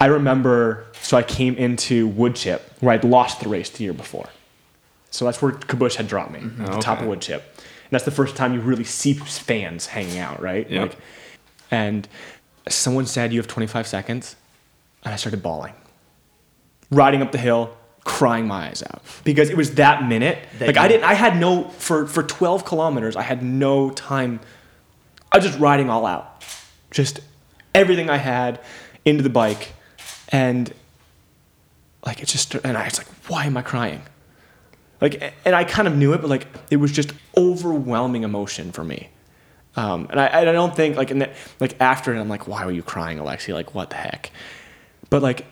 I remember, so I came into wood chip where I'd lost the race the year before. So that's where Kabush had dropped me, at the oh, top of Okay. wood chip. And that's the first time you really see fans hanging out, right? Yep. and someone said, You have 25 seconds. And I started bawling, riding up the hill, crying my eyes out because it was that minute. That like I didn't, I had no for for 12 kilometers. I had no time. I was just riding all out, just everything I had into the bike, and like it just and I was like, why am I crying? Like, and I kind of knew it, but like it was just overwhelming emotion for me. Um, and I, I don't think like the, like after it, I'm like, why were you crying, Alexey? Like, what the heck? But like,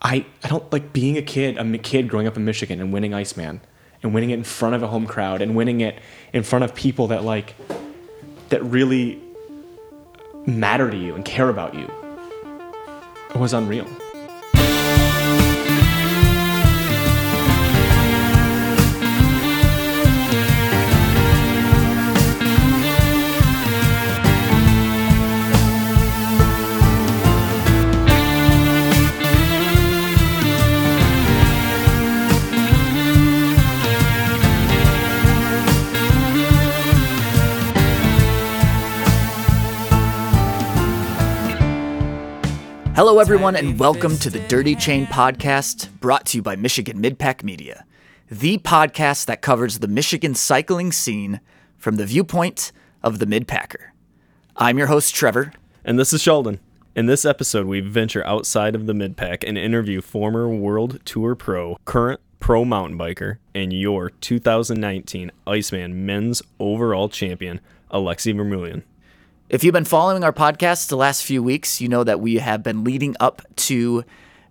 I I don't like being a kid, a kid growing up in Michigan and winning Iceman and winning it in front of a home crowd and winning it in front of people that like that really matter to you and care about you. It was unreal. Hello, everyone, and welcome to the Dirty Chain Podcast, brought to you by Michigan Midpack Media, the podcast that covers the Michigan cycling scene from the viewpoint of the midpacker. I'm your host, Trevor. And this is Sheldon. In this episode, we venture outside of the midpack and interview former World Tour Pro, current pro mountain biker, and your 2019 Iceman men's overall champion, Alexey Vermeulen. If you've been following our podcast the last few weeks, you know that we have been leading up to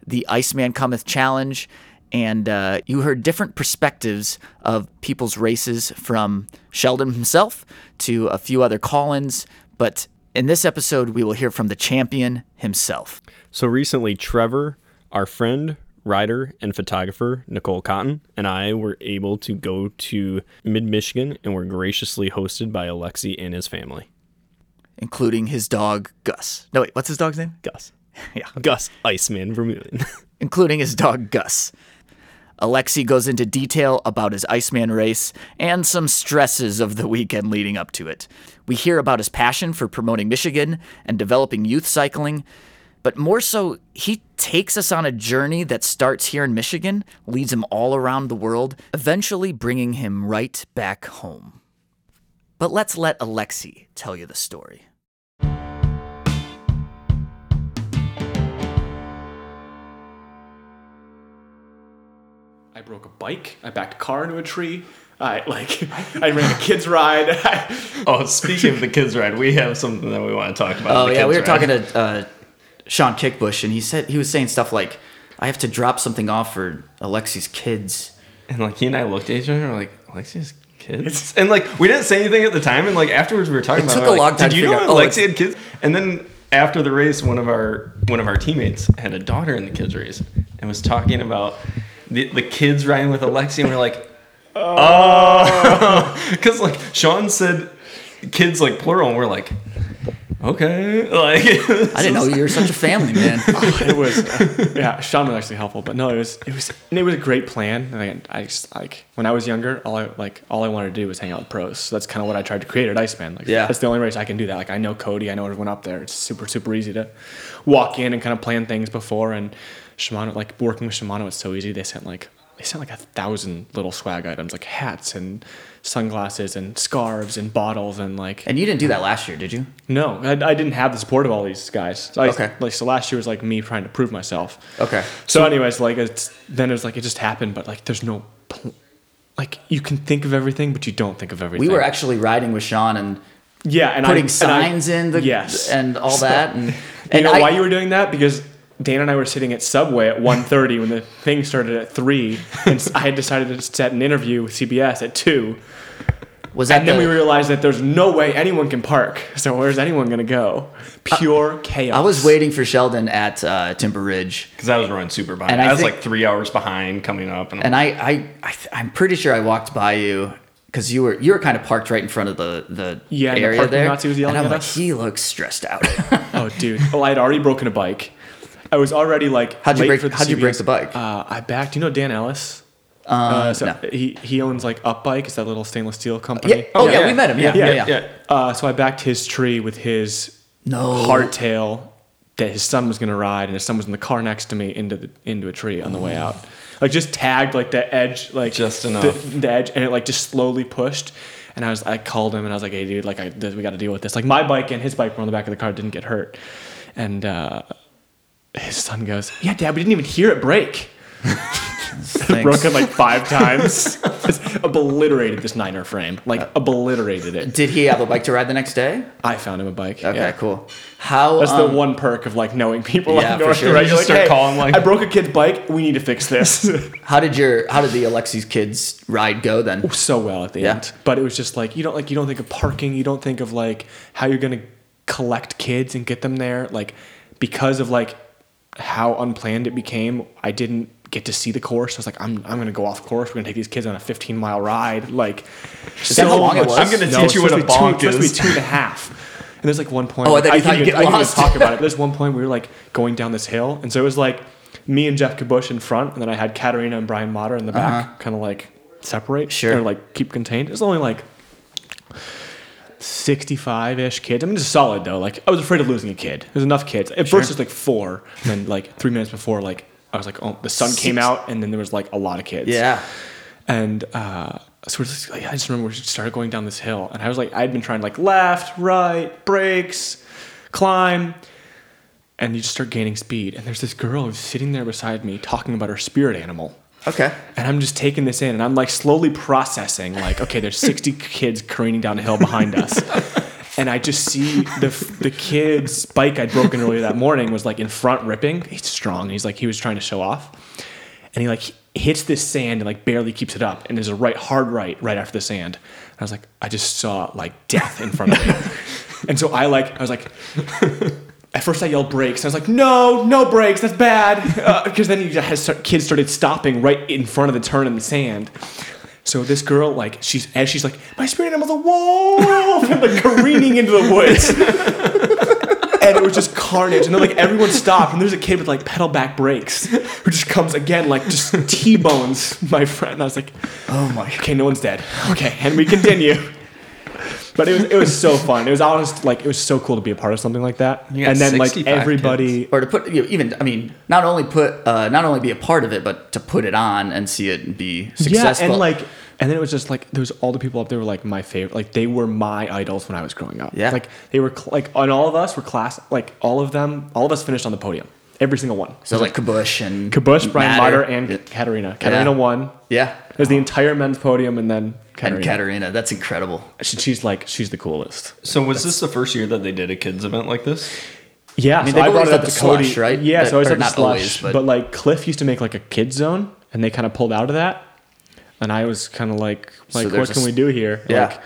the Iceman Cometh Challenge, and uh, you heard different perspectives of people's races from Sheldon himself to a few other call ins. But in this episode, we will hear from the champion himself. So recently, Trevor, our friend, writer, and photographer, Nicole Cotton, and I were able to go to mid Michigan and were graciously hosted by Alexey and his family. Including his dog Gus. No, wait, what's his dog's name? Gus. Yeah, Gus Iceman Vermeulen. including his dog Gus. Alexey goes into detail about his Iceman race and some stresses of the weekend leading up to it. We hear about his passion for promoting Michigan and developing youth cycling, but more so, he takes us on a journey that starts here in Michigan, leads him all around the world, eventually bringing him right back home. But let's let Alexey tell you the story. I broke a bike. I backed a car into a tree. I like I ran a kids ride. oh, speaking of the kids ride, we have something that we want to talk about. Oh yeah, we were talking to uh, Sean Kickbush, and he said he was saying stuff like, "I have to drop something off for Alexey's kids." And like he and I looked at each other and were like, Alexey's kids? And like we didn't say anything at the time and like afterwards we were talking It about took it, we're a like, long time Did you figure know out- oh, Alexey had kids? And then after the race, one of our one of our teammates had a daughter in the kids race and was talking about the, the kids riding with Alexey and we're like, Oh because like Sean said kids like plural and we're like, Okay. Like I didn't know you were such a family man. it was uh, yeah sean was actually helpful but no it was it was and it was a great plan and I, I just like when i was younger all i like all i wanted to do was hang out with pros so that's kind of what i tried to create at iceman like Yeah. that's the only race i can do that like i know cody i know everyone up there it's super super easy to walk in and kind of plan things before and shimano like working with shimano it's so easy they sent like they sent like a thousand little swag items like hats and sunglasses and scarves and bottles and like And you didn't do that last year, did you? no, I, I didn't have the support of all these guys. So I, Okay. Like so, last year was like me trying to prove myself. Okay. So, anyways, like it's then it was like it just happened, but like there's no, like you can think of everything, but you don't think of everything. We were actually riding with Sean and yeah, and putting I, signs and I, in the yes and all that. And, You and know I- why you were doing that? Because Dan and I were sitting at Subway at 1.30 when the thing started at three, and I had decided to set an interview with CBS at two. was that And then we realized that there's no way anyone can park. So where's anyone gonna go? Pure chaos. I was waiting for Sheldon at uh, Timber Ridge, Because I was running super behind. And I I, was think- like three hours behind coming up, and, and I, I, I th- I'm pretty sure I walked by you because you were you were kind of parked right in front of the the Yeah, and the area there. lots he was yelling and I'm at like, us. he looks stressed out. Oh, dude. Well, I had already broken a bike. I was already like. How'd you break- for the how'd you break the bike? Uh, I backed. Do you know Dan Ellis? Uh, so no. he he owns like Up Bike. It's that little stainless steel company. Yeah. Oh, yeah, we met him. Yeah, yeah, yeah. yeah. Uh, so I backed his tree with his No. hardtail that his son was gonna ride, and his son was in the car next to me into the into a tree on the way out. Like just tagged like the edge, like Just enough. the, edge, and it like just slowly pushed. And I was, I called him, and I was like, "Hey, dude, like, I, we got to deal with this. Like, my bike and his bike were on the back of the car, didn't get hurt." And uh, his son goes, "Yeah, Dad, we didn't even hear it break." Thanks. Broken like five times. Just obliterated this Niner frame. Like obliterated it. Did he have a bike to ride the next day? I found him a bike. Okay, yeah. cool. How? That's um, the one perk of like knowing people. Yeah, like, for North sure. Right? You just start "Hey, calling, like- I broke a kid's bike. We need to fix this. How did your How did the Alexey's kids ride go then? so well at the Yeah. end, but it was just like you don't like you don't think of parking. You don't think of like how you're gonna collect kids and get them there. Like because of like how unplanned it became, I didn't get to see the course. I was like, I'm I'm gonna go off course. We're gonna take these kids on a 15 mile ride. Like that how long it was? I'm gonna No, teach you it's what a supposed to be bonk two, it's is. supposed to be two and a half. And there's like one point. Oh, I thought you thought you'd get I can't lost. talk about it. There's one point we were like going down this hill, and so it was like me and Geoff Kabush in front, and then I had Katerina and Brian Matter in the back, kind of like separate, Uh-huh. Sure. or like keep contained. It was only like 65 ish kids. I mean, it's solid though. Like I was afraid of losing a kid. There's enough kids. At first, it's like four, and then like three minutes before, like I was like, oh, the sun came out, and then there was like a lot of kids. Yeah. And uh, so we're just, like, I just remember we started going down this hill, and I was like, I'd been trying like left, right, brakes, climb, and you just start gaining speed. And there's this girl who's sitting there beside me talking about her spirit animal. Okay. And I'm just taking this in, and I'm like slowly processing, like, okay, there's 60 kids careening down a hill behind us. And I just see the the kid's bike I'd broken earlier that morning was like in front ripping. He's strong. He's like he was trying to show off, and he like hits this sand and like barely keeps it up. And there's a right hard right right after the sand. And I was like, I just saw like death in front of me. and so I like I was like. At first, I yelled brakes. I was like, "No, no brakes. That's bad." Uh, because then you start, kids started stopping right in front of the turn in the sand. So this girl, like, she's as she's like, "My spirit animal's a wolf," and like careening into the woods, and it was just carnage. And then like everyone stopped, and there's a kid with like pedal back brakes who just comes again, like just t-bones my friend. And I was like, Oh my. "Okay, no one's dead. Okay, and we continue." But it was it was so fun. It was honest, like it was so cool to be a part of something like that. You got And then like 65 everybody, Or to put you know, even I mean not only put uh, not only be a part of it but to put it on and see it be successful. Yeah, and like, and then it was just like there was all the people up there were like my favorite. Like they were my idols when I was growing up. Yeah. like they were cl- like, and all of us were class. Like all of them, all of us finished on the podium. Every single one. so like Kabush and Kabush, Brian Matter. Matter, and Yeah. Katerina. Katerina won. Yeah. It was the entire men's podium, and then Katerina. And Katerina, that's incredible. She- she's like she's the coolest. So was this the first year that they did a kids event like this? Yeah, I mean, so they've I brought it up to Cody. slush, right? Yeah, That- so I always or had slush, always, but... but- like Clif used to make like a kid zone, and they kind of pulled out of that, and I was kind of like, like, there's what a can we do here? Yeah. Like,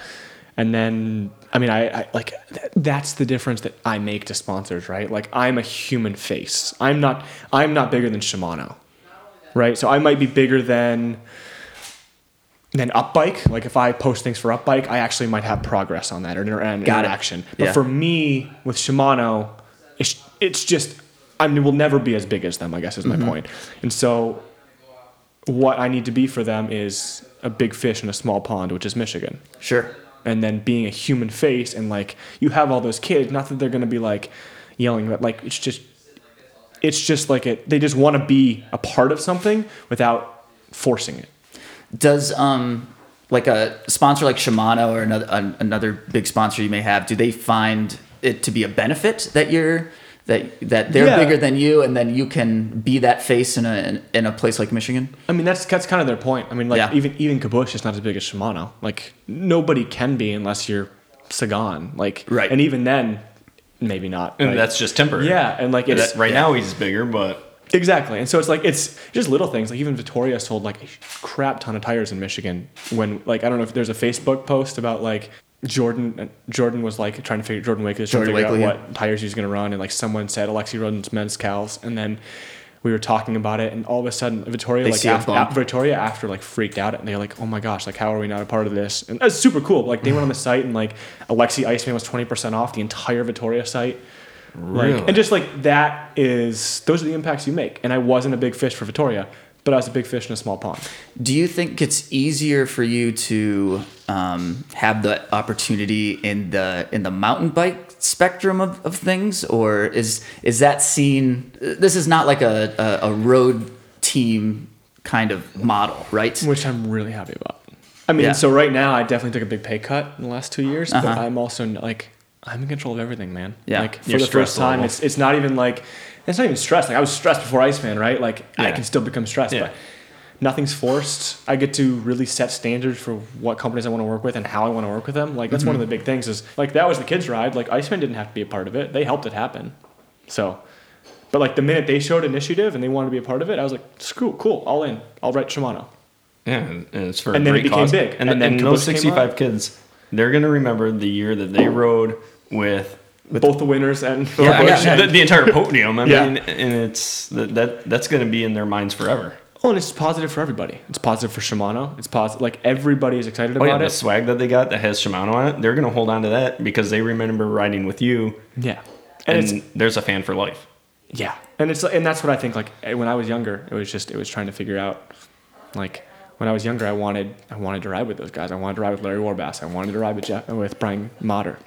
and then I mean, I, I like th- that's the difference that I make to sponsors, right? Like I'm a human face. I'm not. I'm not bigger than Shimano, right? So I might be bigger than than Upbike. Like if I post things for Upbike, I actually might have progress on that or inter- and Got it. interaction. But Yeah. for me with Shimano, it's it's just I mean we'll never be as big as them. I guess is my mm-hmm. point. And so what I need to be for them is a big fish in a small pond, which is Michigan Sure. And then being a human face and like you have all those kids not that they're going to be like yelling but like it's just it's just like it they just want to be a part of something without forcing it. Does um like a sponsor like Shimano or another an, another big sponsor you may have, do they find it to be a benefit that you're that that they're Yeah. bigger than you and then you can be that face in a in a place like Michigan? i mean that's that's kind of their point i mean like Yeah. even even kabush is not as big as shimano like nobody can be unless you're sagan like Right. and even then maybe not And like- that's just temporary. yeah and like it's That- right now he's bigger, but Exactly. And so it's like it's just little things. Like even Vittoria sold like a crap ton of tires in Michigan when like I don't know if there's a Facebook post about like Jordan uh, Jordan was like trying to figure Jordan Wakely was trying to figure Wakely, out what tires he was gonna run and like someone said Alexey runs Mezcals and then we were talking about it and all of a sudden Vittoria They like see a after. Vittoria after like freaked out and they're like oh my gosh like how are we not a part of this and that's super cool like they went on the site and like Alexey Iceman was 20% off the entire Vittoria site Really? Like, and just like that is those are the impacts you make. And I wasn't a big fish for Vittoria, but I was a big fish in a small pond. Do you think it's easier for you to um, have the opportunity in the in the mountain bike spectrum of, of things, or is is that seen? This is not like a, a, a road team kind of model, right? which I'm really happy about. I mean, Yeah. so right now I definitely took a big pay cut in the last two years, but Uh-huh. I'm also like I'm in control of everything, man. Yeah. like for Your the first time, level. it's it's not even like it's not even stress. Like I was stressed before Iceman, right? Like I can still become stressed, Yeah. but nothing's forced. I get to really set standards for what companies I want to work with and how I want to work with them. Like that's one of the Mm-hmm. big things. Is like that was the kids' ride. Like Iceman didn't have to be a part of it. They helped it happen. So. But like the minute they showed initiative and they wanted to be a part of it, I was like, "Screw, cool, all in. I'll write Shimano." Yeah, and it's for And then it became cause. big. And, And then and those 65 kids, they're gonna remember the year that they rode with both the winners and yeah, yeah. The, the entire podium. I Yeah. mean, and it's that, that that's gonna be in their minds forever. Oh, and it's positive for everybody. It's positive for Shimano. It's positive. Like everybody is excited Oh yeah, about the swag that they got that has Shimano on it, they're gonna hold on to that because they remember riding with you, Yeah, and, and, there's a fan for life. yeah, and it's and that's what I think. Like eh, when I was younger, it was just it was trying to figure out. Like when I was younger, I wanted I wanted to ride with those guys. I wanted to ride with Larry Warbasse. I wanted to ride with Geoff with Brian Matter,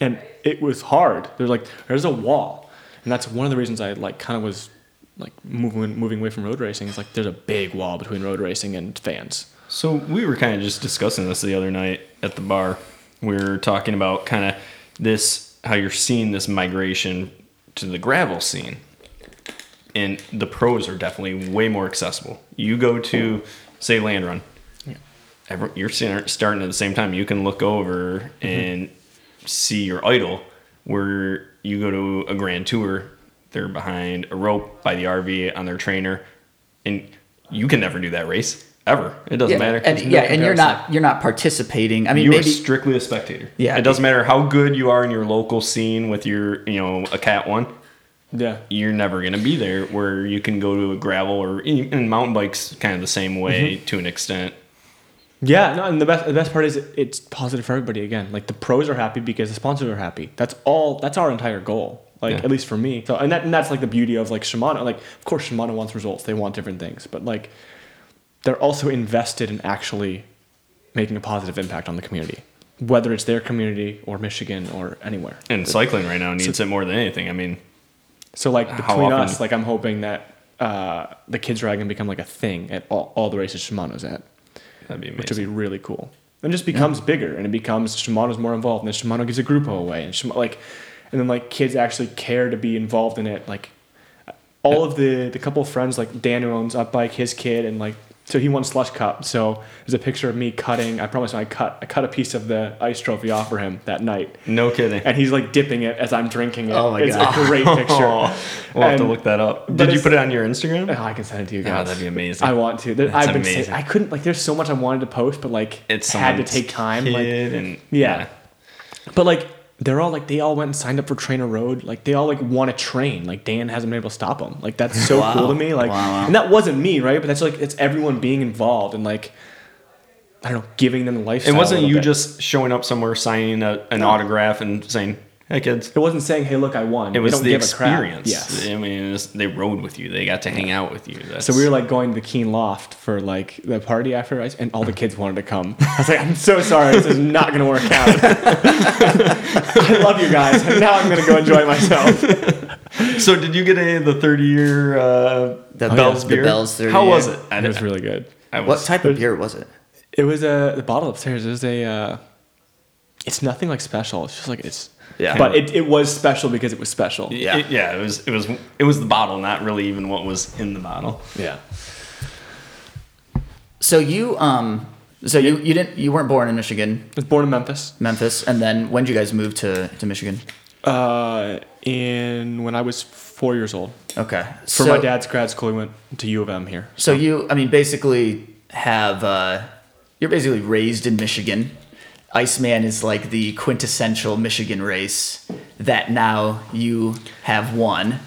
and it was hard. There's like there's a wall, and that's one of the reasons I like kind of was like moving moving away from road racing. It's like there's a big wall between road racing and fans. So we were kind of just discussing this the other night at the bar. We were talking about kind of this how you're seeing this migration to the gravel scene. And the pros are definitely way more accessible. You go to say land run. every, you're starting at the same time. You can look over mm-hmm. and see your idol where you go to a grand tour. They're behind a rope by the RV on their trainer, and you can never do that race ever. It doesn't yeah, matter. and no yeah, and you're not you're not participating. I mean, you are strictly a spectator. Yeah. it doesn't matter how good you are in your local scene with your, you know, a cat one. Yeah. You're never gonna be there where you can go to a gravel or in mountain bikes, kind of the same way Mm-hmm. to an extent. Yeah, no, and the best the best part is it's positive for everybody again. Like the pros are happy because the sponsors are happy. That's all that's our entire goal. Like Yeah. at least for me. So and that and that's like the beauty of like Shimano. Like of course Shimano wants results. They want different things, but like they're also invested in actually making a positive impact on the community. Whether it's their community or Michigan or anywhere. And cycling right now needs it more than anything. I mean, So like between us, like I'm hoping that uh, the kids ride can become like a thing at all, all the races Shimano's at. That'd be which would be really cool. And just becomes bigger, and it becomes Shimano's more involved, and then Shimano gives a Grupo away, and Shimano, like, and then like kids actually care to be involved in it. Like, all of the the couple of friends, like Dan who owns Up Bike, his kid, and like so he won slush cup. So there's a picture of me cutting. I promise I cut I cut a piece of the ice trophy off for him that night, No kidding. and he's like dipping it as I'm drinking it. Oh my it's God. a great picture. Oh, we'll have to look that up. Did you put it on your Instagram? Oh, I can send it to you Oh, guys. that'd be amazing. I want to. That's I've been amazing. saying I couldn't like. There's so much I wanted to post, but like It's had to take time. Like and Yeah. But like they're all like they all went and signed up for Trainer Road. Like they all like want to train. Like Dan hasn't been able to stop them. Like that's so Wow. cool to me. Like Wow, and that wasn't me, right? But that's like it's everyone being involved and like I don't know, giving them the life. It wasn't you bit. just showing up somewhere signing a, an No. autograph and saying, "Hey kids." It wasn't saying, "Hey, look, I won." It was don't the give experience. Yes. I mean, was- they rode with you. They got to hang out with you. That's, So we were like going to the Keen Loft for like the party after, ice- and all the kids wanted to come. I was like, I'm so sorry, this is not going to work out. I love you guys, and now I'm going to go enjoy myself. So did you get any of the 30 year uh, The Bell's Bell's- the beer? Bell's 30 How was it? I, It was really good. I what type of beer was it? It was a the bottle upstairs. It was a. Uh, it's nothing like special. It's just like it's. Yeah. But it, it was special because it was special. Yeah. It, yeah, it was it was it was the bottle, not really even what was in the bottle. Yeah. So you um so you, you didn't you weren't born in Michigan, I was born in Memphis. Memphis, and then when did you guys move to, to Michigan? Uh, in when I was four years old. Okay. For so, my dad's grad school, he went to U of M here. So you I mean basically have uh you're basically raised in Michigan. Iceman is like the quintessential Michigan race that now you have won,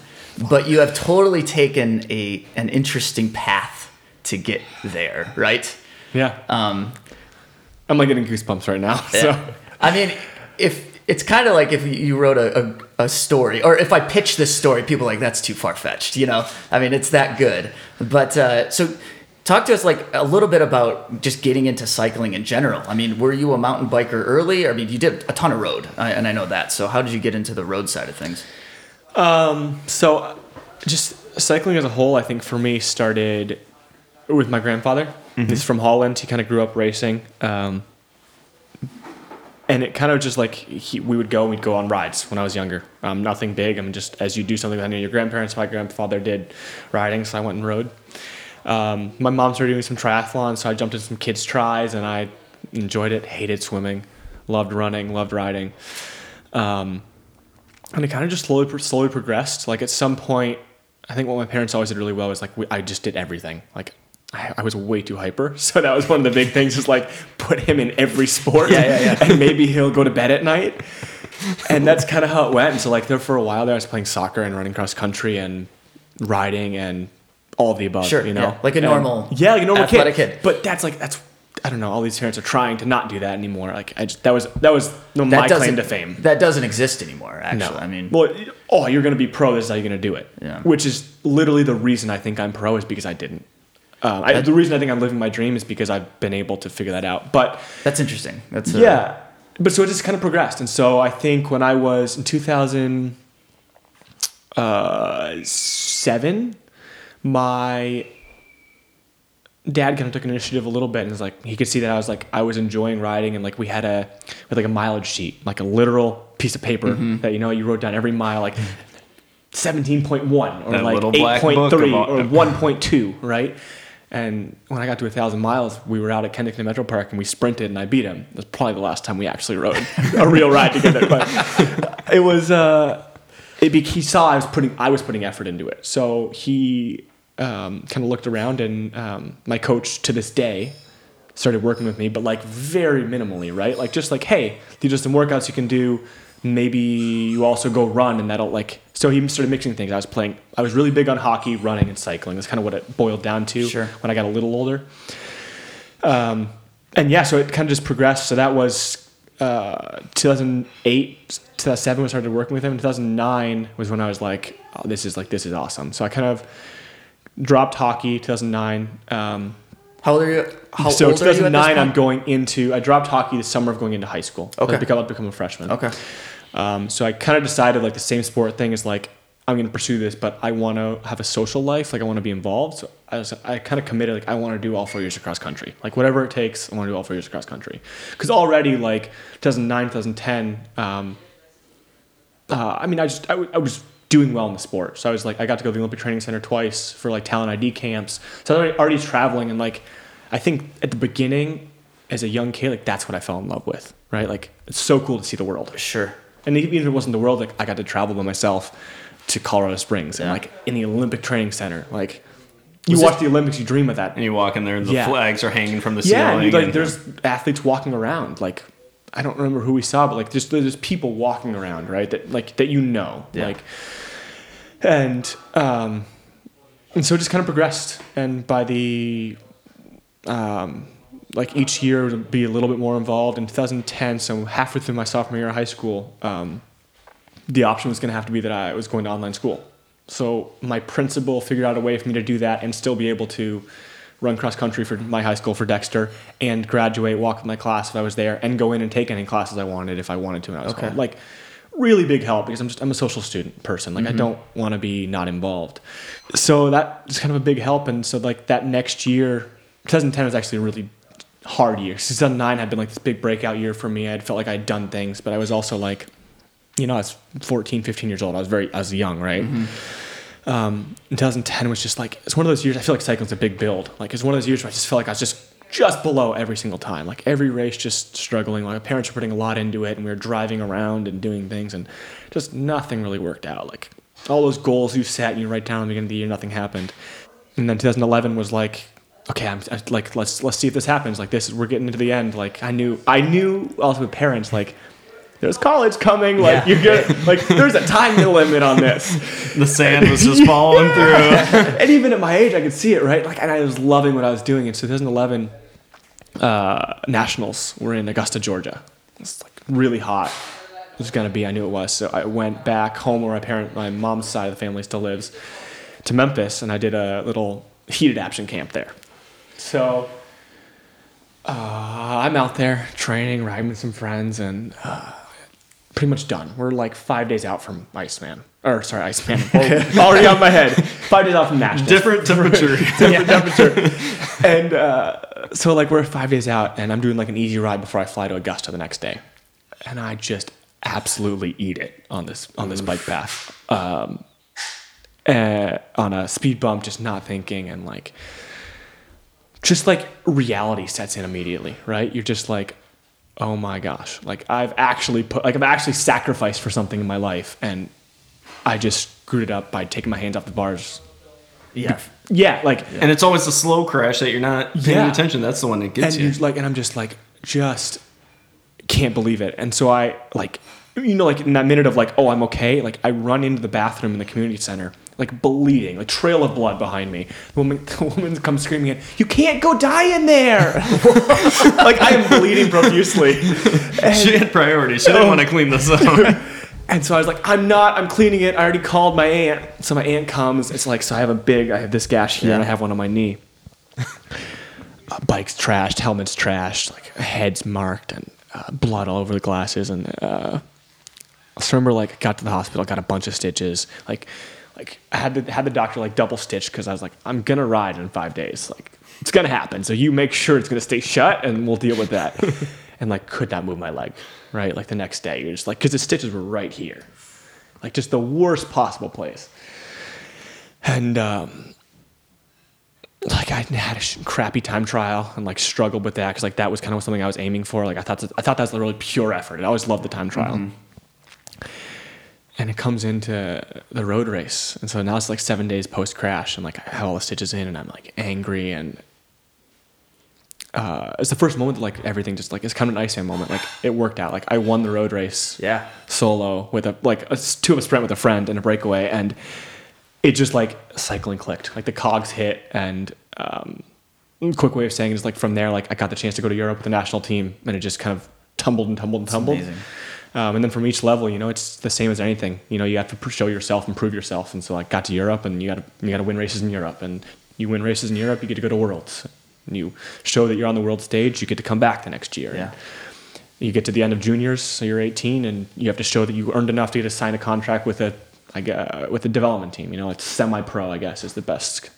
but you have totally taken a an interesting path to get there, right? Yeah. Um, I'm like getting goosebumps right now. So I mean, if it's kind of like if you wrote a, a, a story, or if I pitch this story, people are like that's too far fetched. You know, I mean, it's that good. But uh, so, talk to us like a little bit about just getting into cycling in general. I mean, were you a mountain biker early? I mean, you did a ton of road, and I know that. So, how did you get into the road side of things? So, uh, just cycling as a whole, I think for me started with my grandfather. He's from Holland. He kind of grew up racing. Um, and it kind of just like he, we would go and we'd go on rides when I was younger. Um, nothing big. I mean, just as you do something that I know your grandparents, my grandfather did riding, so I went and rode. Um, my mom started doing some triathlon, so I jumped into some kids' tries and I enjoyed it. Hated swimming, loved running, loved riding. Um, and it kind of just slowly slowly progressed. Like at some point, I think what my parents always did really well was like we, I just did everything. Like I, I was way too hyper, so that was one of the big things. Is like put him in every sport, Yeah, yeah, yeah. and maybe he'll go to bed at night. And that's kind of how it went. And so like there for a while there, I was playing soccer and running cross country and riding and all the above. Sure, you know, yeah, like a And- normal yeah, like a normal kid. kid. But that's like that's. I don't know. All these parents are trying to not do that anymore. Like I just that was that was no, That my claim to fame. That doesn't exist anymore. Actually, No, I mean, well, oh, you're gonna be pro. This is how you're gonna do it. Yeah. Which is literally the reason I think I'm pro is because I didn't. Um, I, the reason I think I'm living my dream is because I've been able to figure that out. But that's interesting. That's uh, yeah, but so it just kind of progressed, and so I think when I was in 2007, my dad kind of took an initiative a little bit and was like he could see that I was like I was enjoying riding and like we had a had like a mileage sheet like a literal piece of paper Mm-hmm. that you know you wrote down every mile like 17.1 or That like little black book 8.3 about- or 1.2 right and when I got to a thousand miles we were out at Kensington Metro Park and we sprinted and I beat him that's probably the last time we actually rode a real ride together but it was uh it be, he saw I was putting I was putting effort into it. So he um, kind of looked around, and um, my coach to this day started working with me, but like very minimally, right? Like just like, hey, these are some workouts you can do. Maybe you also go run, and that'll like. So he started mixing things. I was playing. I was really big on hockey, running, and cycling. That's kind of what it boiled down to Sure. when I got a little older. Um, and yeah, so it kind of just progressed. So that was uh, 2008, 2007 we started working with him. 2009 was when I was like, oh, this is like this is awesome. So I kind of dropped hockey 2009. Um, How old are you? How so old are you 2009 I'm going into I dropped hockey the summer of going into high school. Okay. I've become, become a freshman. Okay. Um, so I kind of decided like the same sport thing is like I'm going to pursue this, but I want to have a social life. Like I want to be involved. So I was I kind of committed like I want to do all four years of cross country. Like whatever it takes, I want to do all four years of cross country. Because already like 2009, 2010, um, uh, I mean I just I, w- I was doing well in the sport. So I was like I got to go to the Olympic Training Center twice for like talent ID camps. So I was already, traveling and like I think at the beginning as a young kid like that's what I fell in love with. Right? Like it's so cool to see the world. Sure. And even if it wasn't the world, like I got to travel by myself to Colorado Springs and like in the Olympic Training Center. Like you Was watch it- the Olympics, you dream of that. And you walk in there, and the Yeah. flags are hanging from the yeah, ceiling. and like and- there's athletes walking around. Like I don't remember who we saw, but like there's there's people walking around, right? That like that you know, Yeah. like and um and so it just kind of progressed. And by the um like each year would be a little bit more involved. In 2010, so halfway through my sophomore year of high school, um, the option was going to have to be that I was going to online school. So my principal figured out a way for me to do that and still be able to run cross country for my high school for Dexter and graduate, walk with my class if I was there, and go in and take any classes I wanted if I wanted to when I was Okay. home. Like really big help because I'm just I'm a social student person. Like I mm-hmm. don't want to be not involved. So that was kind of a big help. And so like that next year, 2010 was actually a really hard year. 2009 had been like this big breakout year for me. I felt like I'd done things, but I was also like, you know, I was 14, 15 years old. I was very, I was young, right? Mm-hmm. Um, in 2010 was just like, it's one of those years, I feel like cycling's a big build. Like it's one of those years where I just felt like I was just, just below every single time. Like every race just struggling. Like my parents were putting a lot into it and we were driving around and doing things and just nothing really worked out. Like all those goals you set and you write down at the beginning of the year, nothing happened. And then 2011 was like, okay, I'm I, like, let's let's see if this happens. Like this, we're getting into the end. Like I knew, I knew also with parents, like there's college coming. Like Yeah. you're gonna, like there's a time limit on this. the sand was just falling through. and even at my age, I could see it, right? Like, and I was loving what I was doing. In 2011, uh, nationals were in Augusta, Georgia. It's like really hot. It was gonna be. I knew it was. So I went back home where my parent, my mom's side of the family still lives, to Memphis, and I did a little heat adaptation camp there. So uh, I'm out there training, riding with some friends, and uh, pretty much done. We're like five days out from Iceman. Or sorry, Iceman. Already- on my head. Five days out from Nashville. Different temperature. Different temperature. And uh, so like we're five days out, and I'm doing like an easy ride before I fly to Augusta the next day, and I just absolutely eat it on this on this bike path. Um, uh, on a speed bump, just not thinking, and like just like reality sets in immediately, right? You're just like, oh my gosh, like I've actually put, like I've actually sacrificed for something in my life, and I just screwed it up by taking my hands off the bars. Yeah. Yeah, like, and it's always the slow crash that you're not paying Yeah. attention. That's the one that gets and you. like, and I'm just like, just can't believe it. And so I like, you know, like in that minute of like, oh, I'm okay. Like I run into the bathroom in the community center, like bleeding, a trail of blood behind me. The woman, the woman comes screaming in, "You can't go die in there!" like I am bleeding profusely. she had priorities. She didn't want to clean this up. And so I was like, I'm not, I'm cleaning it. I already called my aunt. So my aunt comes. It's like, so I have a big, I have this gash here and I have one on my knee. uh, bike's trashed, helmet's trashed, like head's marked and uh, blood all over the glasses. And uh, I remember like I got to the hospital, got a bunch of stitches. Like, like I had the, had the doctor like double stitch because I was like, I'm to ride in five days. Like it's to happen. So you make sure it's to stay shut and we'll deal with that. and like could not move my leg, right? Like the next day, you're just like, because the stitches were right here, like just the worst possible place. And um, like I had a crappy time trial and like struggled with that because like that was kind of something I was aiming for. Like I thought I thought that was a really pure effort. I always loved the time trial. And it comes into the road race, and so now it's like seven days post crash, and like I have all the stitches in, and I'm like angry, and uh, it's the first moment that like everything just like it's kind of an Iceman moment. Like it worked out. Like I won the road race Yeah. solo with a like a, two of a sprint with a friend and a breakaway, and it just like cycling clicked. Like the cogs hit, and um, quick way of saying it is like from there, like I got the chance to go to Europe with the national team, and it just kind of tumbled and tumbled and tumbled. Um, and then from each level, you know, it's the same as anything. You know, you have to show yourself and prove yourself. And so I got to Europe, and you got to you got to win races in Europe, and you win races in Europe, you get to go to Worlds. And you show that you're on the world stage, you get to come back the next year. Yeah. You get to the end of juniors, so you're 18, and you have to show that you earned enough to get to sign a contract with a, like uh, with a development team. You know, it's semi-pro, I guess, is the best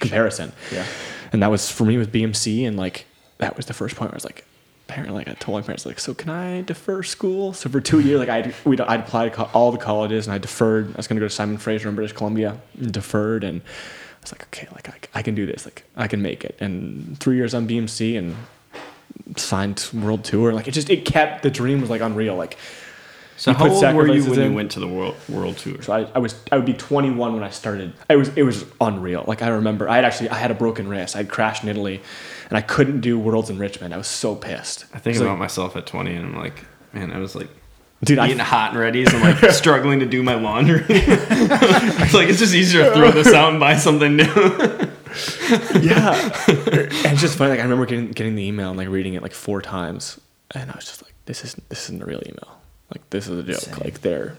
comparison. Yeah. And that was for me with BMC, and like that was the first point where I was like, apparently, like I told my parents, like, so can I defer school? So for two years, like I we I'd applied to all the colleges, and I deferred. I was to go to Simon Fraser in British Columbia, and deferred, and I was like, okay, like I, I can do this, like I can make it. And three years on BMC, and signed world tour. Like it just it kept the dream was like unreal. Like So how old were you when in. you went to the world world tour? so I, I was I would be 21 when I started. It was it was unreal. Like I remember I had actually I had a broken wrist. I had crashed in Italy, and I couldn't do worlds in Richmond. I was so pissed. I think about like, myself at 20, and I'm like, man, I was like dude. I'm eating I, hot and ready's and like struggling to do my laundry. it's like it's just easier to throw this out and buy something new. yeah, and it's just funny. Like I remember getting getting the email and like reading it like four times, and I was just like, this is this isn't a real email. Like this is a joke. Same. Like they're.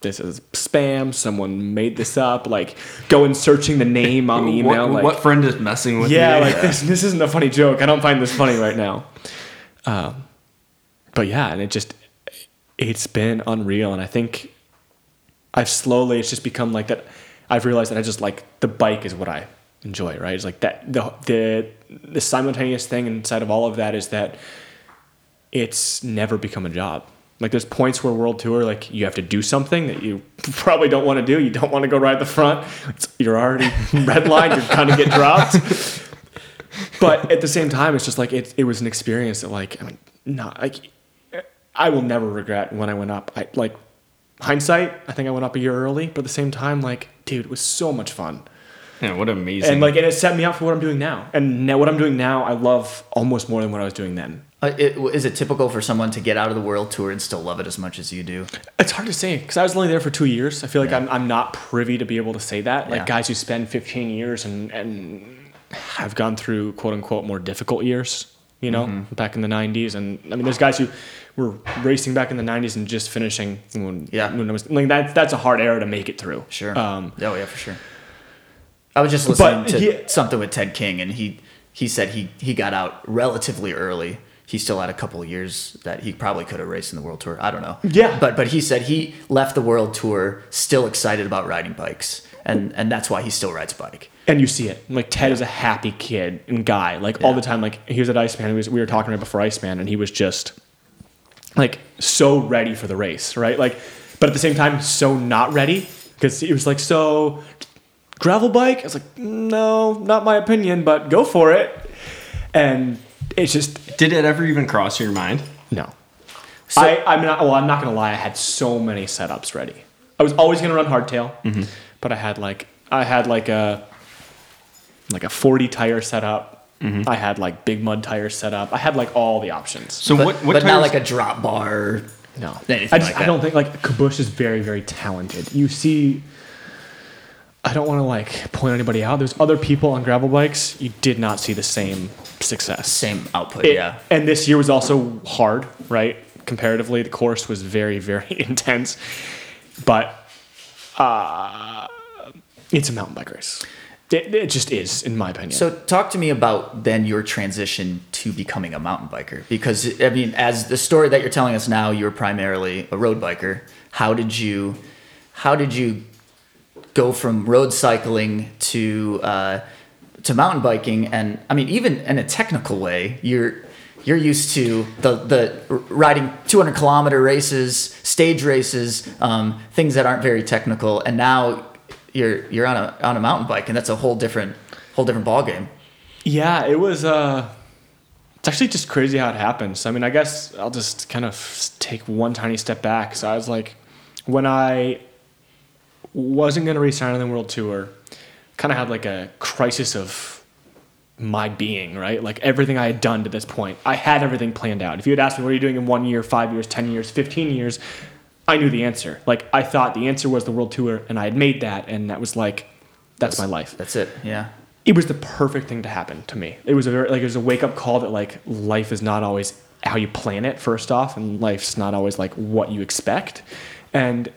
This is spam. Someone made this up. Like, go and searching the name on the email. what, like, what friend is messing with yeah, me? like this, this isn't a funny joke. I don't find this funny right now. Um, but yeah, and it just it's been unreal, and I think I've slowly it's just become like that. I've realized that I just like the bike is what I enjoy. Right? It's like that the the the simultaneous thing inside of all of that is that it's never become a job. Like there's points where world tour, like you have to do something that you probably don't want to do. You don't want to go ride the front. It's, you're already redlined. You're kind of get dropped. But at the same time, it's just like it. It was an experience that, like, I mean, not like I will never regret when I went up. I like hindsight. I think I went up a year early, but at the same time, like, dude, it was so much fun. Yeah, what amazing. And like, and it set me up for what I'm doing now. And now what I'm doing now, I love almost more than what I was doing then. Uh, it, is it typical for someone to get out of the world tour and still love it as much as you do? It's hard to say because I was only there for two years. I feel like I'm, I'm not privy to be able to say that. Like Yeah. guys who spend 15 years and, and have gone through quote unquote more difficult years, you know, back in the 90s. And I mean, there's guys who were racing back in the '90s and just finishing. When, Yeah. when I was like that's that's a hard era to make it through. Sure. Um, oh yeah, for sure. I was just listening But to he- something with Ted King, and he he said he he got out relatively early. He still had a couple of years that he probably could have raced in the world tour. I don't know. Yeah. But but he said he left the world tour still excited about riding bikes, and and that's why he still rides a bike. and you see it. Like Ted is a happy kid and guy. Like all the time. Like he was at Iceman. Was, we were talking right before Iceman, and he was just like so ready for the race, right? Like, but at the same time, so not ready because he was like, so gravel bike. I was like, no, not my opinion, but go for it. And it's just Did it ever even cross your mind? no. I, I'm not. Well, I'm not gonna lie. I had so many setups ready. I was always gonna run hardtail, mm-hmm. but I had like I had like a like a 40 tire setup. Mm-hmm. I had like big mud tires set up. I had like all the options. So But, what? What but not like a drop bar. No, Anything I, just, like I don't think like Kabush is very very talented. You see, I don't want to like point anybody out. There's other people on gravel bikes. You did not see the same success. Same output. It- yeah. And this year was also hard, right? Comparatively, the course was very, very intense. But uh, it's a mountain bike race. It, it just is, in my opinion. So talk to me about then your transition to becoming a mountain biker because I mean as the story that you're telling us now you were primarily a road biker. How did you how did you go from road cycling to uh, to mountain biking and I mean even in a technical way you're you're used to the the riding 200 kilometer races, stage races, um, things that aren't very technical, and now you're you're on a on a mountain bike, and that's a whole different whole different ball game. Yeah, it was. Uh, it's actually just crazy how it happens. I mean, I guess I'll just kind of take one tiny step back. So I was like, when I wasn't going to resign on the world tour, kind of had like a crisis of my being, right? Like everything I had done to this point, I had everything planned out. If you had asked me, what are you doing in one year, five years, 10 years, 15 years, I knew the answer. Like I thought the answer was the world tour, and I had made that, and that was like, that's my life That's it. Yeah. it was the perfect thing to happen to me. It was a very like it was a wake up call that like life is not always how you plan it first off, and life's not always like what you expect. And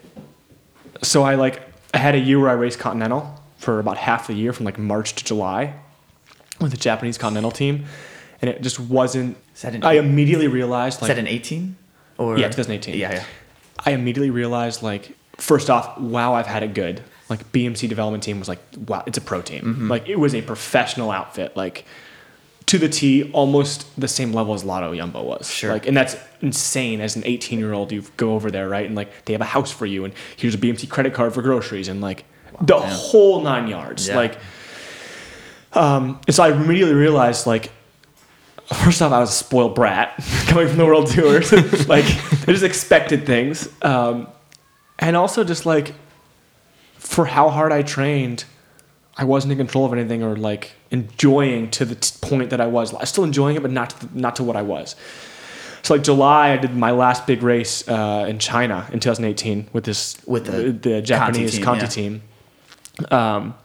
so I like I had a year where I raced Continental for about half the year from like March to July with the Japanese Continental team, and it just wasn't. Is I immediately realized Is like that an 18? Or yeah, 2018. Yeah, yeah. I immediately realized like first off, wow, I've had it good. Like BMC development team was like, wow, it's a pro team. Mm-hmm. Like it was a professional outfit, like to the T, almost the same level as Lotto Jumbo was. Sure. Like, and that's insane. As an 18 year old, you go over there, right? And like they have a house for you, and here's a BMC credit card for groceries, and like the man. whole nine yards. Yeah. Like, um, and so I immediately realized like first off, I was a spoiled brat coming from the world tours. like, I just expected things. Um, and also, just like, for how hard I trained, I wasn't in control of anything or like enjoying to the t- point that I was. I was still enjoying it, but not to, the, not to what I was. So, like, July, I did my last big race uh, in China in 2018 with this, With the the Japanese team, Conti yeah. team. Um,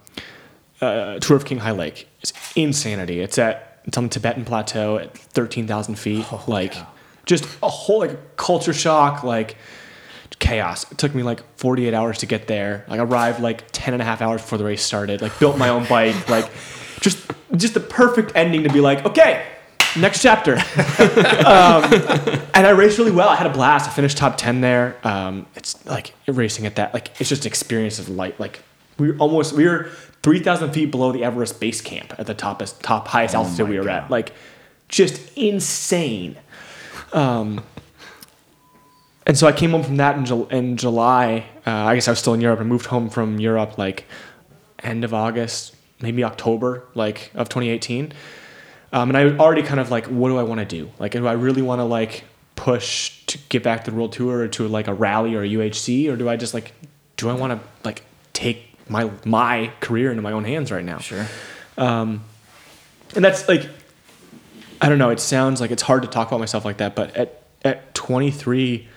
uh, Tour of Qinghai Lake. It's insanity. It's at it's on the Tibetan plateau at thirteen thousand feet. like just a whole like culture shock, like chaos. It took me like forty eight hours to get there. Like I arrived like 10 and a half hours before the race started. Like built my own bike. Like just just the perfect ending to be like, okay, next chapter. um, and I raced really well. I had a blast. I finished top ten there. Um, it's like racing at that. Like it's just an experience of light. Like we were almost we were three thousand feet below the Everest base camp at the top top highest altitude my we were God. at. Like just insane. Um, and so I came home from that in, in July. Uh, I guess I was still in Europe. I moved home from Europe like end of August, maybe October, like of 2018. Um, and I already kind of like, what do I want to do? Like, do I really want to like push to get back to the world tour or to like a rally or a UHC, or do I just like, do I want to like take my my career into my own hands right now? Sure. and that's like i don't know it sounds like it's hard to talk about myself like that but at at 23 it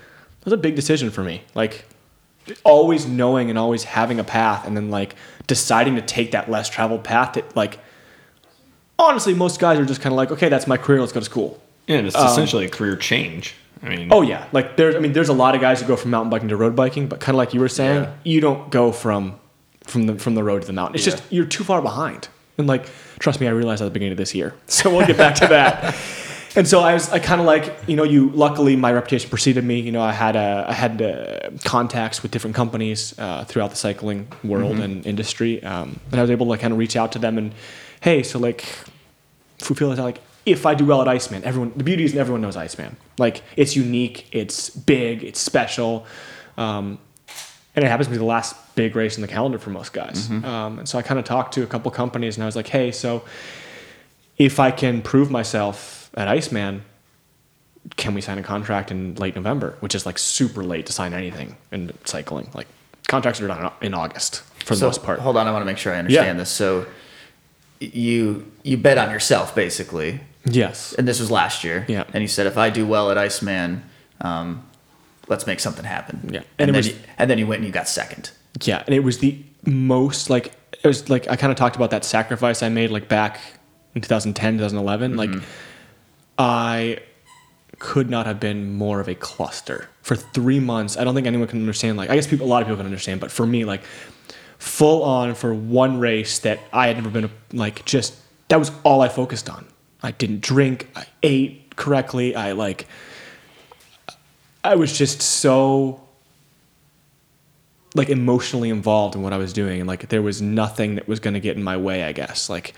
was a big decision for me like always knowing and always having a path and then like deciding to take that less traveled path that like honestly most guys are just kind of like okay that's my career let's go to school Yeah, and it's um, essentially a career change. I mean, Oh yeah, like there's I mean there's a lot of guys who go from mountain biking to road biking, but kind of like you were saying, Yeah. you don't go from from the from the road to the mountain. It's Yeah. just you're too far behind. And like trust me, I realized at the beginning of this year. So we'll get back to that. And so I was I kind of like you know you luckily my reputation preceded me. You know I had uh, I had uh, contacts with different companies uh, throughout the cycling world and industry, um, and I was able to like, kind of reach out to them and hey, so like if we feel that like if I do well at Iceman, everyone the beauty is everyone knows Iceman. Like it's unique, it's big, it's special, um, and it happens to be the last big race in the calendar for most guys. Um, and so I kind of talked to a couple companies, and I was like, hey, so if I can prove myself at Iceman, can we sign a contract in late November? Which is like super late to sign anything in cycling. Like contracts are done in August for the so most part. hold on, I want to make sure I understand Yeah. this. So you you bet on yourself basically, Yes. and this was last year. Yeah. And you said if I do well at Iceman, um, let's make something happen. Yeah. And, And it then was- you, and then you went and you got second. Yeah, and it was the most like it was like I kind of talked about that sacrifice I made like back in 2010, 2011. Like I could not have been more of a cluster for three months. I don't think anyone can understand. Like I guess people, a lot of people can understand, but for me, like full on for one race that I had never been like just that was all I focused on. I didn't drink. I ate correctly. I like. I was just so like emotionally involved in what I was doing, and like there was nothing that was going to get in my way. I guess like,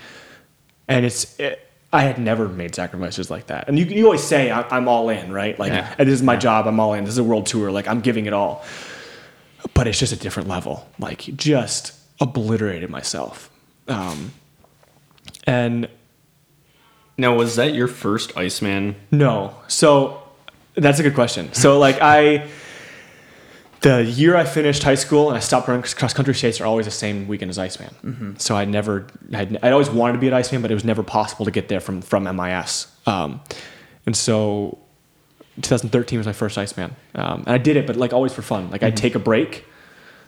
and it's it, I had never made sacrifices like that. And you you always say I'm all in, right? Like Yeah. this is my job. I'm all in. This is a world tour. Like I'm giving it all. But it's just a different level. Like just obliterated myself. Um, and now was that your first Iceman? no. So that's a good question. So like I the year I finished high school and I stopped running because cross country states are always the same weekend as Iceman. So I never had I always wanted to be at Iceman, but it was never possible to get there from from MIS. Um, and so 2013 was my first Iceman, um, and I did it, but like always for fun. Like I'd take a break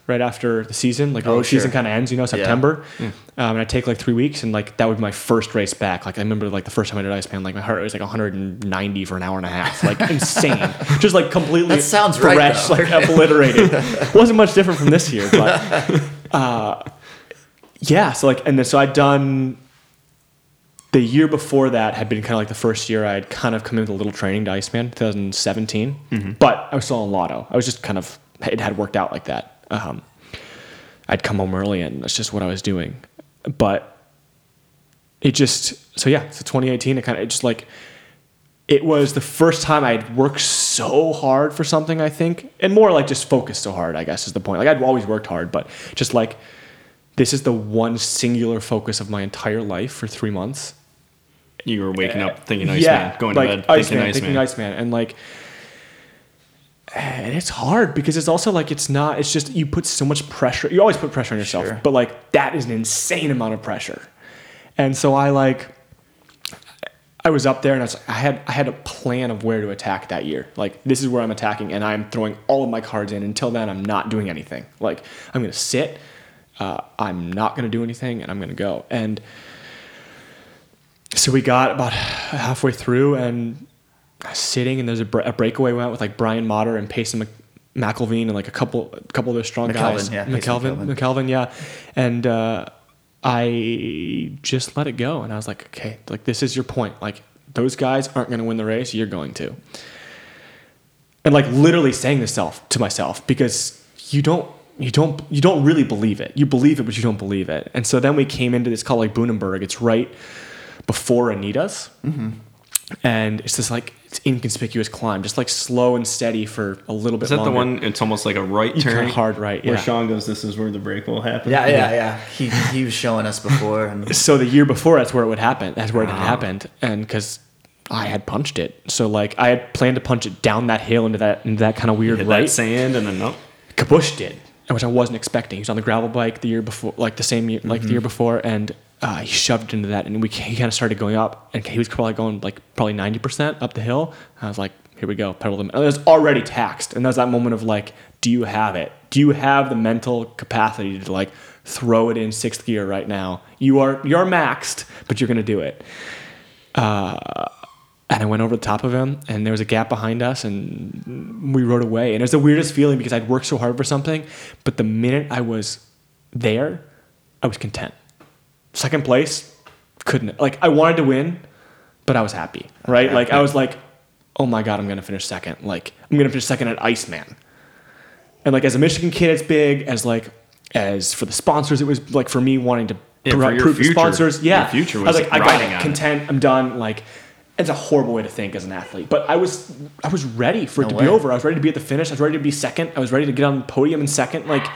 right after the season, like Oh, road season sure. kind of ends, you know, September. Um, and I take like three weeks, and like that would be my first race back. Like I remember like the first time I did Iceman, like my heart was like 190 for an hour and a half, like insane, just like completely That sounds fresh, though. like obliterated. wasn't much different from this year, but uh, yeah. So like, and then so I'd done the year before that had been kind of like the first year I'd kind of come in with a little training to Iceman, 2017. But I was still on Lotto. I was just kind of it had worked out like that. Um, I'd come home early, and that's just what I was doing. But it just so yeah. So 2018, it kind of it just like it was the first time I'd worked so hard for something. I think, and more like just focused so hard. I guess is the point. Like I'd always worked hard, but just like this is the one singular focus of my entire life for three months. You were waking up thinking Iceman, going to like bed Iceman, thinking Iceman. thinking Iceman, and like, and it's hard because it's also like it's not. It's just you put so much pressure. You always put pressure on yourself, Sure. but like that is an insane amount of pressure. And so I like, I was up there and I, was, I had I had a plan of where to attack that year. Like this is where I'm attacking, and I'm throwing all of my cards in. Until then, I'm not doing anything. Like I'm gonna sit. Uh, I'm not gonna do anything, and I'm gonna go. And so we got about halfway through and sitting and there's a, br- a breakaway went with like Brian Matter and Payson Mc- McElveen and like a couple a couple of those strong McKelvin, guys. yeah, McKelvin, McKelvin. McKelvin, yeah. And uh, I just let it go and I was like, okay, like this is your point. Like those guys aren't going to win the race, you're going to. And like literally saying this self to myself because you don't you don't you don't really believe it. You believe it, but you don't believe it. And so then we came into this called like Boonenberg. It's right before Anita's. And it's this like it's inconspicuous climb, just like slow and steady for a little bit. Is that the one? It's almost like a right You turn. kinda hard right, Where. Sean goes, this is where the break will happen. Yeah, yeah, yeah. He he was showing us before, and So the year before, that's where it would happen. That's where it Ah. had happened, and because I had punched it, so like I had planned to punch it down that hill into that into that kind of weird Hit right. that sand and then nope. Kabush did, which I wasn't expecting. He was on the gravel bike the year before, like the same year, like the year before, and uh, he shoved into that, and we he kind of started going up, and he was probably going like probably ninety percent up the hill. I was like, here we go, pedal them. And it was already taxed, and there's that moment of like, do you have it? Do you have the mental capacity to like throw it in sixth gear right now? You are you are maxed, but you're gonna do it. Uh, and I went over the top of him, and there was a gap behind us, and we rode away. And it was the weirdest feeling because I'd worked so hard for something, but the minute I was there, I was content. Second place, couldn't like I wanted to win, but I was happy, right? Like I was like, oh my god, I'm gonna finish second. Like I'm gonna finish second at Iceman. And like as a Michigan kid, it's big. As like as for the sponsors, it was like for me wanting to Yeah, pro- prove the future. sponsors. Yeah, Your future I was was like, I got it. content. I'm done. Like it's a horrible way to think as an athlete, but I was I was ready for it No to way. be over. I was ready to be at the finish. I was ready to be second. I was ready to get on the podium in second. Like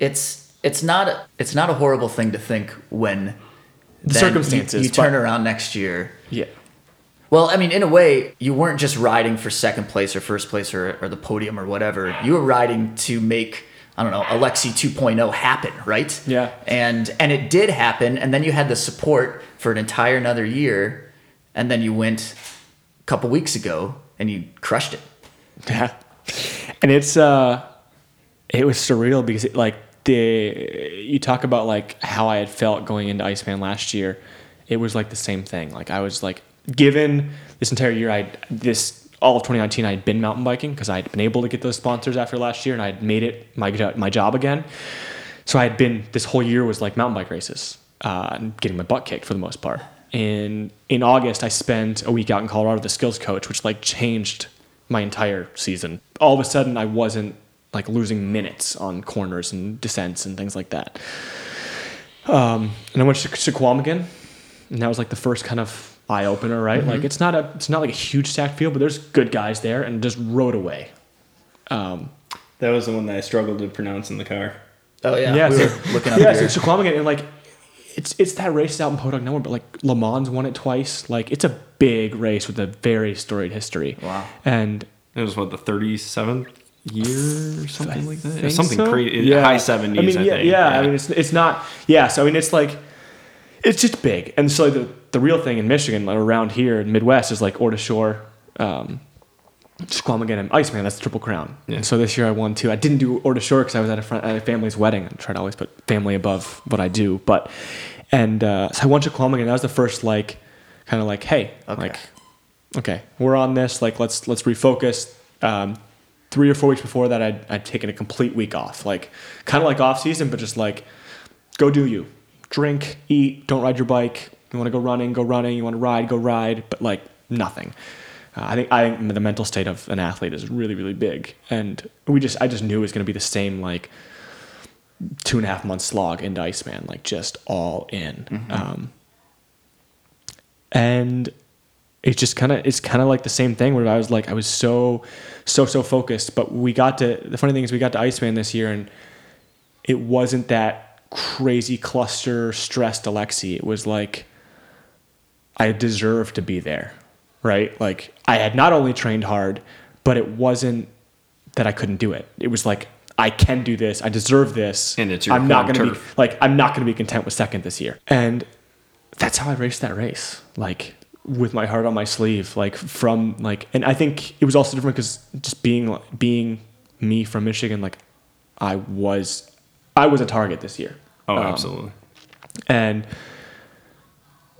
it's it's not a, it's not a horrible thing to think when The circumstances, you, you turn but- around next year. yeah, Well, I mean, in a way, you weren't just riding for second place or first place or, or the podium or whatever. You were riding to make I don't know Alexey 2.0 happen, right? Yeah. And and it did happen, and then you had the support for an entire another year, and then you went a couple weeks ago and you crushed it. Yeah. And it's uh it was surreal because it like the you talk about like how I had felt going into Iceman last year. It was like the same thing. Like I was like given this entire year I this all of 2019 I had been mountain biking because I had been able to get those sponsors after last year and I had made it my my job again. So I had been this whole year was like mountain bike races, uh, and getting my butt kicked for the most part. And in August, I spent a week out in Colorado, the skills coach, which like changed my entire season. All of a sudden, I wasn't like losing minutes on corners and descents and things like that. Um, and I went to Chequamegon, and that was like the first kind of eye opener, right? Like it's not a it's not like a huge stacked field, but there's good guys there, and just rode away. Um, That was the one that I struggled to pronounce in the car. Oh yeah, yeah, we so, were looking up yeah, here. so Chequamegon, and like it's it's that race out in Podunk nowhere, but like LeMond won it twice. Like it's a big race with a very storied history. Wow. And It was what the thirty seventh year or something like that. It think something so? crazy. High seventies. I mean, yeah, think. yeah, I mean, it's it's not. Yeah, so I mean, it's like it's just big, and so the the real thing in Michigan, like around here in Midwest, is like Ore to Shore, um, Chequamegon, and Iceman. That's the Triple Crown. Yeah. And so this year I won two. I didn't do Ore to Shore because I was at a, friend, at a family's wedding. I try to always put family above what I do, but and uh, so I won Chequamegon. That was the first like kind of like, hey, Okay. like okay, we're on this. Like, let's let's refocus. Um, three or four weeks before that, I'd, I'd taken a complete week off, like kind of like off season, but just like go do you, drink, eat, don't ride your bike. You want to go running, go running. You want to ride, go ride, but like nothing. Uh, I think I think the mental state of an athlete is really really big, and we just I just knew it was going to be the same like two and a half month slog into Iceman, like just all in. Um, and it's just kind of it's kind of like the same thing where I was like I was so so so focused, but we got to the funny thing is we got to Iceman this year and it wasn't that crazy cluster stressed Alexey. It was like I deserved to be there, right? Like I had not only trained hard, but it wasn't that I couldn't do it. It was like I can do this. I deserve this. And it's your I'm not going to be like I'm not going to be content with second this year. And that's how I raced that race. Like with my heart on my sleeve, like from like, and I think it was also different because just being being me from Michigan, like I was, I was a target this year, Oh, Um, absolutely. and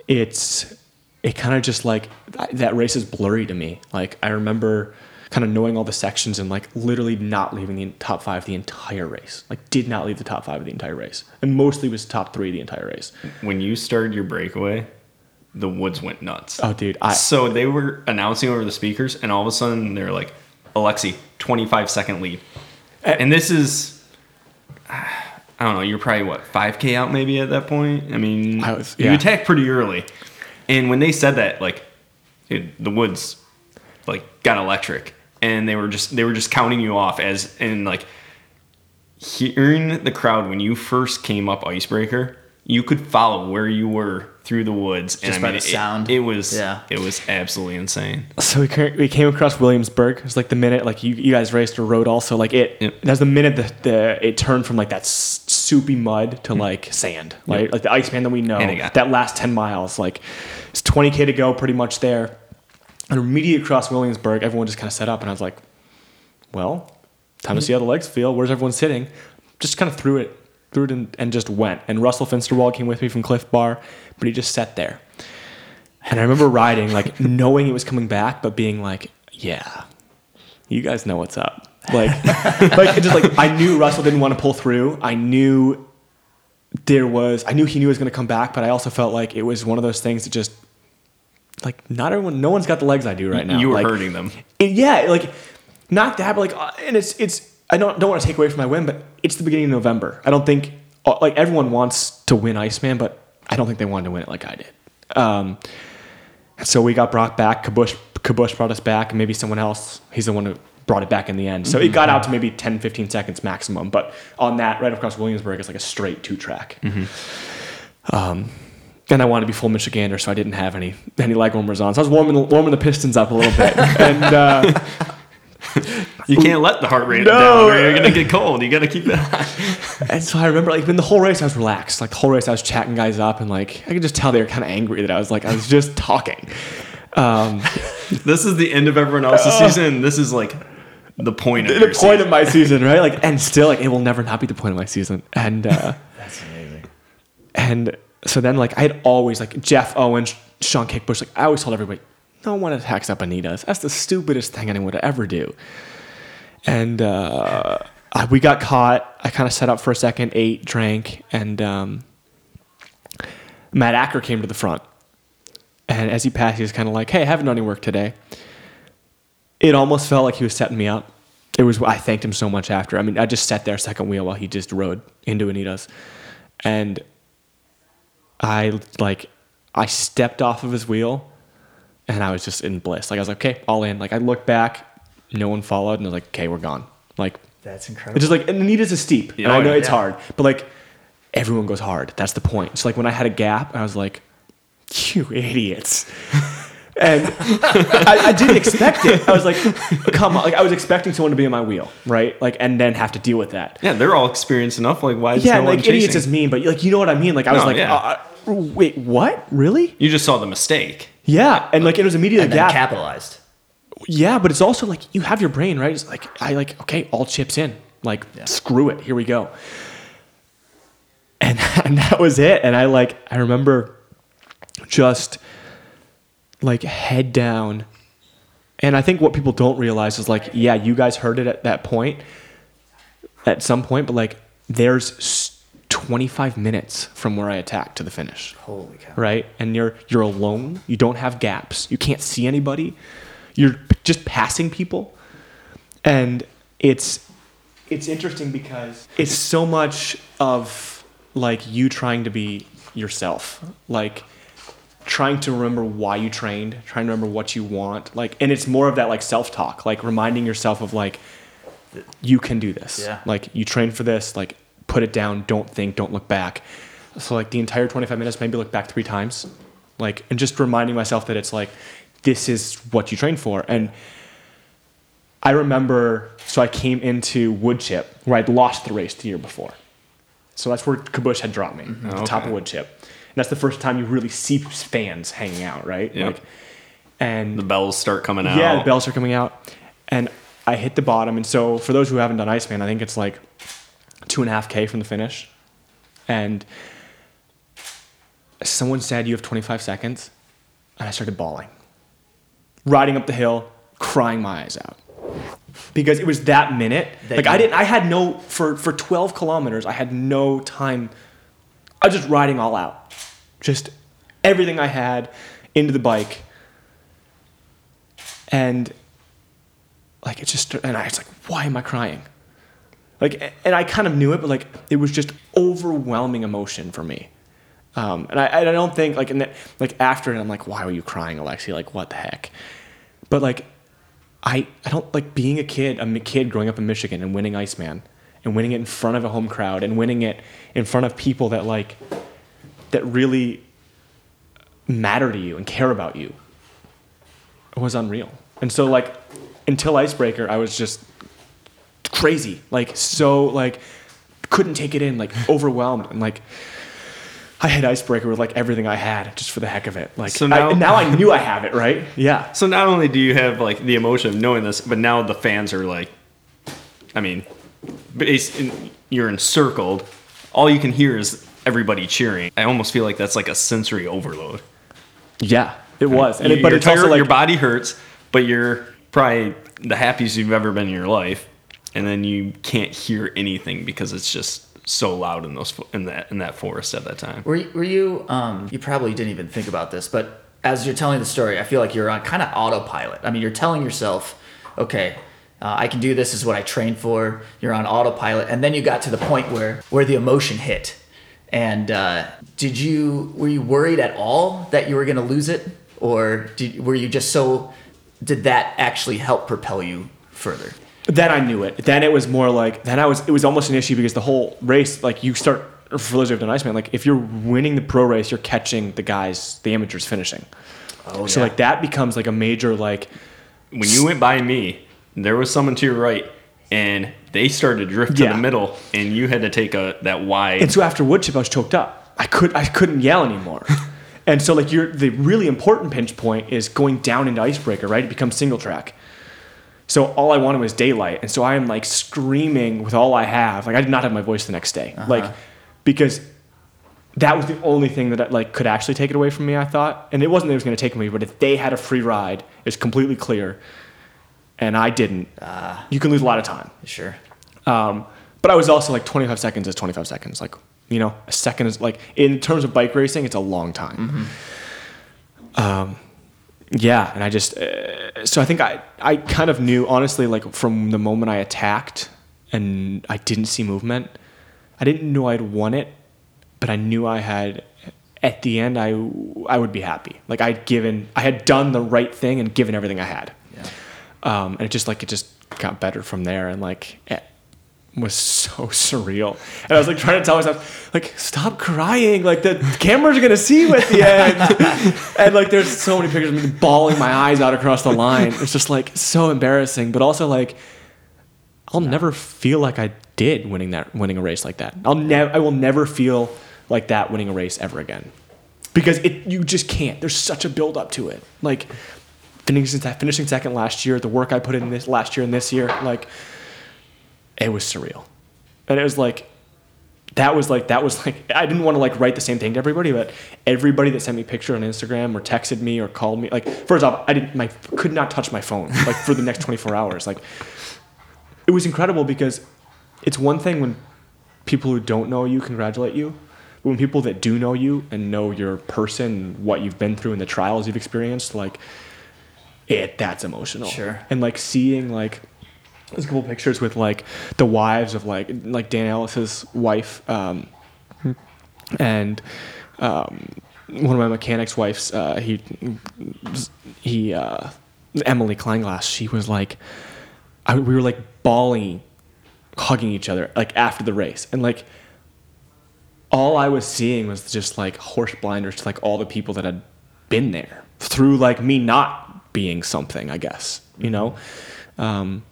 it's it kind of just like that race is blurry to me. Like I remember kind of knowing all the sections and like literally not leaving the top five the entire race. Like did not leave the top five of the entire race, and mostly was top three the entire race. When you started your breakaway, the woods went nuts. Oh, dude, I So they were announcing over the speakers, and all of a sudden they're like, Alexey, 25 second lead. Eh. And this is, I don't know, you're probably what, 5K out maybe at that point? I mean, I was- you yeah. attacked pretty early. And when they said that, like, it, the woods, like, got electric. And they were just, they were just counting you off as, and like, hearing the crowd when you first came up Icebreaker, you could follow where you were through the woods. Just by the it- sound. It, was Yeah. it was absolutely insane. So we came, we came across Williamsburg. It was like the minute like you, you guys raced a road also like it. Yep. That was the minute that the it turned from like that soupy mud to hmm. like sand, like like the Iceman that we know. Got- that last ten miles, like it's twenty k to go, pretty much there. And immediately across Williamsburg, everyone just kind of set up, and I was like, "Well, time to hmm. see how the legs feel. Where's everyone sitting?" Just kind of threw it, threw it, in, and just went. And Russell Finsterwald came with me from Clif Bar, but he just sat there. And I remember riding, like knowing it was coming back, but being like, yeah, you guys know what's up. Like, like just like I knew Russell didn't want to pull through. I knew there was, I knew he knew he was going to come back, but I also felt like it was one of those things that just, like, not everyone, no one's got the legs I do right now. You were Like, hurting them. it- yeah, like not that, but like, uh, and it's it's. I don't don't want to take away from my win, but it's the beginning of November. I don't think uh, like everyone wants to win Iceman, but I don't think they wanted to win it like I did. Um, so we got brought back. Kabush Kabush brought us back, and maybe someone else. He's the one who brought it back in the end. So it got out to maybe 10, 15 seconds maximum. But on that, right across Williamsburg, it's like a straight two track. Um, and I wanted to be full Michigander, so I didn't have any any leg warmers on. So I was warming warming the pistons up a little bit, and. Uh, You can't let the heart rate No. down, or you're gonna get cold. You gotta keep it high. And so I remember, like, in the whole race, I was relaxed. Like, the whole race, I was chatting guys up, and, like, I could just tell they were kind of angry that I was, like, I was just talking. Um, This is the end of everyone else's season. This is like the point of the your point season. of my season, right? Like, and still, like, it will never not be the point of my season. And, uh, That's amazing. and so then, like, I had always, like, Jeff Owens, Sean Kabush, like, I always told everybody, no one attacks up Anita's. That's the stupidest thing anyone would ever do. And, uh, we got caught. I kind of set up for a second, ate, drank, and, um, Matt Acker came to the front. And as he passed, he was kind of like, "Hey, I haven't done any work today." It almost felt like he was setting me up. It was. I thanked him so much after. I mean, I just sat there second wheel while he just rode into Anita's, and I like, I stepped off of his wheel, and I was just in bliss. Like I was like, "Okay, all in." Like I looked back, no one followed, and I was like, "Okay, we're gone." Like That's incredible. it's incredible. just like and Anita's is a steep. and Yeah, I know yeah. it's hard, but like everyone goes hard. That's the point. So like when I had a gap, I was like, "You idiots!" and I, I didn't expect it. I was like, "Come on!" Like I was expecting someone to be in my wheel, right? Like and then have to deal with that. Yeah, they're all experienced enough. Like, why is Yeah, no and, one like idiots is mean, but like you know what I mean. Like I was No, like, yeah. uh, "Wait, what? Really?" You just saw the mistake. Yeah, and like it was immediately and a then gap. capitalized. Yeah, but it's also like you have your brain, right? It's like I like okay, all chips in. Like screw it, here we go. And and that was it. And I like I remember just like head down. And I think what people don't realize is like, yeah, you guys heard it at that point, at some point, but like there's 25 minutes from where I attacked to the finish Holy cow. right? And you're you're alone. You don't have gaps. You can't see anybody. You're just passing people, and it's it's interesting because it's so much of like you trying to be yourself, like trying to remember why you trained, trying to remember what you want, like, and it's more of that like self talk, like reminding yourself of like you can do this. Yeah. Like you train for this. Like put it down. Don't think. Don't look back. So like the entire 25 minutes, maybe look back three times, like and just reminding myself that it's like this is what you train for. And I remember, so I came into wood chip where I'd lost the race the year before. So that's where Kabush had dropped me, at the top of Okay. wood chip. And that's the first time you really see fans hanging out, right? Yep. Like, and The bells start coming out. yeah, the bells are coming out, and I hit the bottom. And so, for those who haven't done Iceman, I think it's like two and a half k from the finish. And someone said you have 25 seconds, and I started bawling, riding up the hill, crying my eyes out. Because it was that minute. That like I didn't. I had no for for 12 kilometers. I had no time. I was just riding all out, just everything I had into the bike and like it's just and I was like, why am I crying? Like, and I kind of knew it, but like it was just overwhelming emotion for me. Um, and I, I don't think like, like after it, I'm like, why were you crying, Alexey? Like, what the heck? But like, I, I don't like being a kid, a kid growing up in Michigan and winning Iceman and winning it in front of a home crowd and winning it in front of people that like, that really matter to you and care about you was unreal. And so like until Icebreaker, I was just crazy, like so like couldn't take it in, like overwhelmed, and like I had Icebreaker with like everything I had just for the heck of it. Like So I- now- now I knew I have it right. Yeah. So not only do you have like the emotion of knowing this, but now the fans are like, I mean, in- you're encircled. All you can hear is everybody cheering. I almost feel like that's like a sensory overload. Yeah. It was, and You- it, but it's also like your body hurts, but you're probably the happiest you've ever been in your life, and then you can't hear anything because it's just so loud in those in that in that forest at that time. Were you, were you um you probably didn't even think about this, but as you're telling the story, I feel like you're on kind of autopilot. I mean, you're telling yourself, okay, uh, I can do this. this is what I trained for. You're on autopilot, and then you got to the point where where the emotion hit. And uh, did you were you worried at all that you were going to lose it, or did, were you just so? Did that actually help propel you further? Then I knew it. Then it was more like then I was it was almost an issue because the whole race like you start for those who have done Iceman like if you're winning the pro race you're catching the guys the amateurs finishing. Oh, So like that becomes like a major like When you went by me, there was someone to your right, and they started to drift to the middle, and you had to take a that wide. And so after wood chip, I was choked up. I could I couldn't yell anymore. and so like you're the really important pinch point is going down into icebreaker, right? It becomes single track. So all I wanted was daylight, and so I am like screaming with all I have. Like I did not have my voice the next day, like because that was the only thing that like could actually take it away from me. I thought, and it wasn't that it was going to take me, but if they had a free ride, it's completely clear, and I didn't. you can lose a lot of time. Sure. Um, but I was also like 25 seconds is 25 seconds. Like, you know, a second is like, in terms of bike racing, it's a long time. Um, yeah. And I just, uh, so I think I, I kind of knew, honestly, like from the moment I attacked and I didn't see movement, I didn't know I'd won it, but I knew I had, at the end, I, I would be happy. Like I'd given, I had done the right thing and given everything I had. Yeah. Um, and it just like, it just got better from there. And like, was so surreal. And I was like trying to tell myself, like, stop crying. Like the cameras are going to see you at the end. and like, there's so many pictures of me bawling my eyes out across the line. It's just like so embarrassing, but also like, I'll never feel like I did winning that, winning a race like that. I'll never, I will never feel like that winning a race ever again because it, you just can't, there's such a build up to it. Like finishing, finishing second last year, the work I put in this last year and this year, like it was surreal. And it was like, that was like, that was like, I didn't want to like write the same thing to everybody, but everybody that sent me a picture on Instagram or texted me or called me, like, first off, I didn't, my, could not touch my phone, like for the next 24 hours. Like, it was incredible because it's one thing when people who don't know you congratulate you, but when people that do know you and know your person, what you've been through and the trials you've experienced, like, it, that's emotional. Sure. And like seeing like, there's a couple pictures with like the wives of like like Dan Ellis's wife, um, and um, one of my mechanics' wives. Uh, he he uh, Emily Kleinglass. She was like, I, we were like bawling, hugging each other like after the race, and like all I was seeing was just like horse blinders to like all the people that had been there through like me not being something, I guess, you know? Um,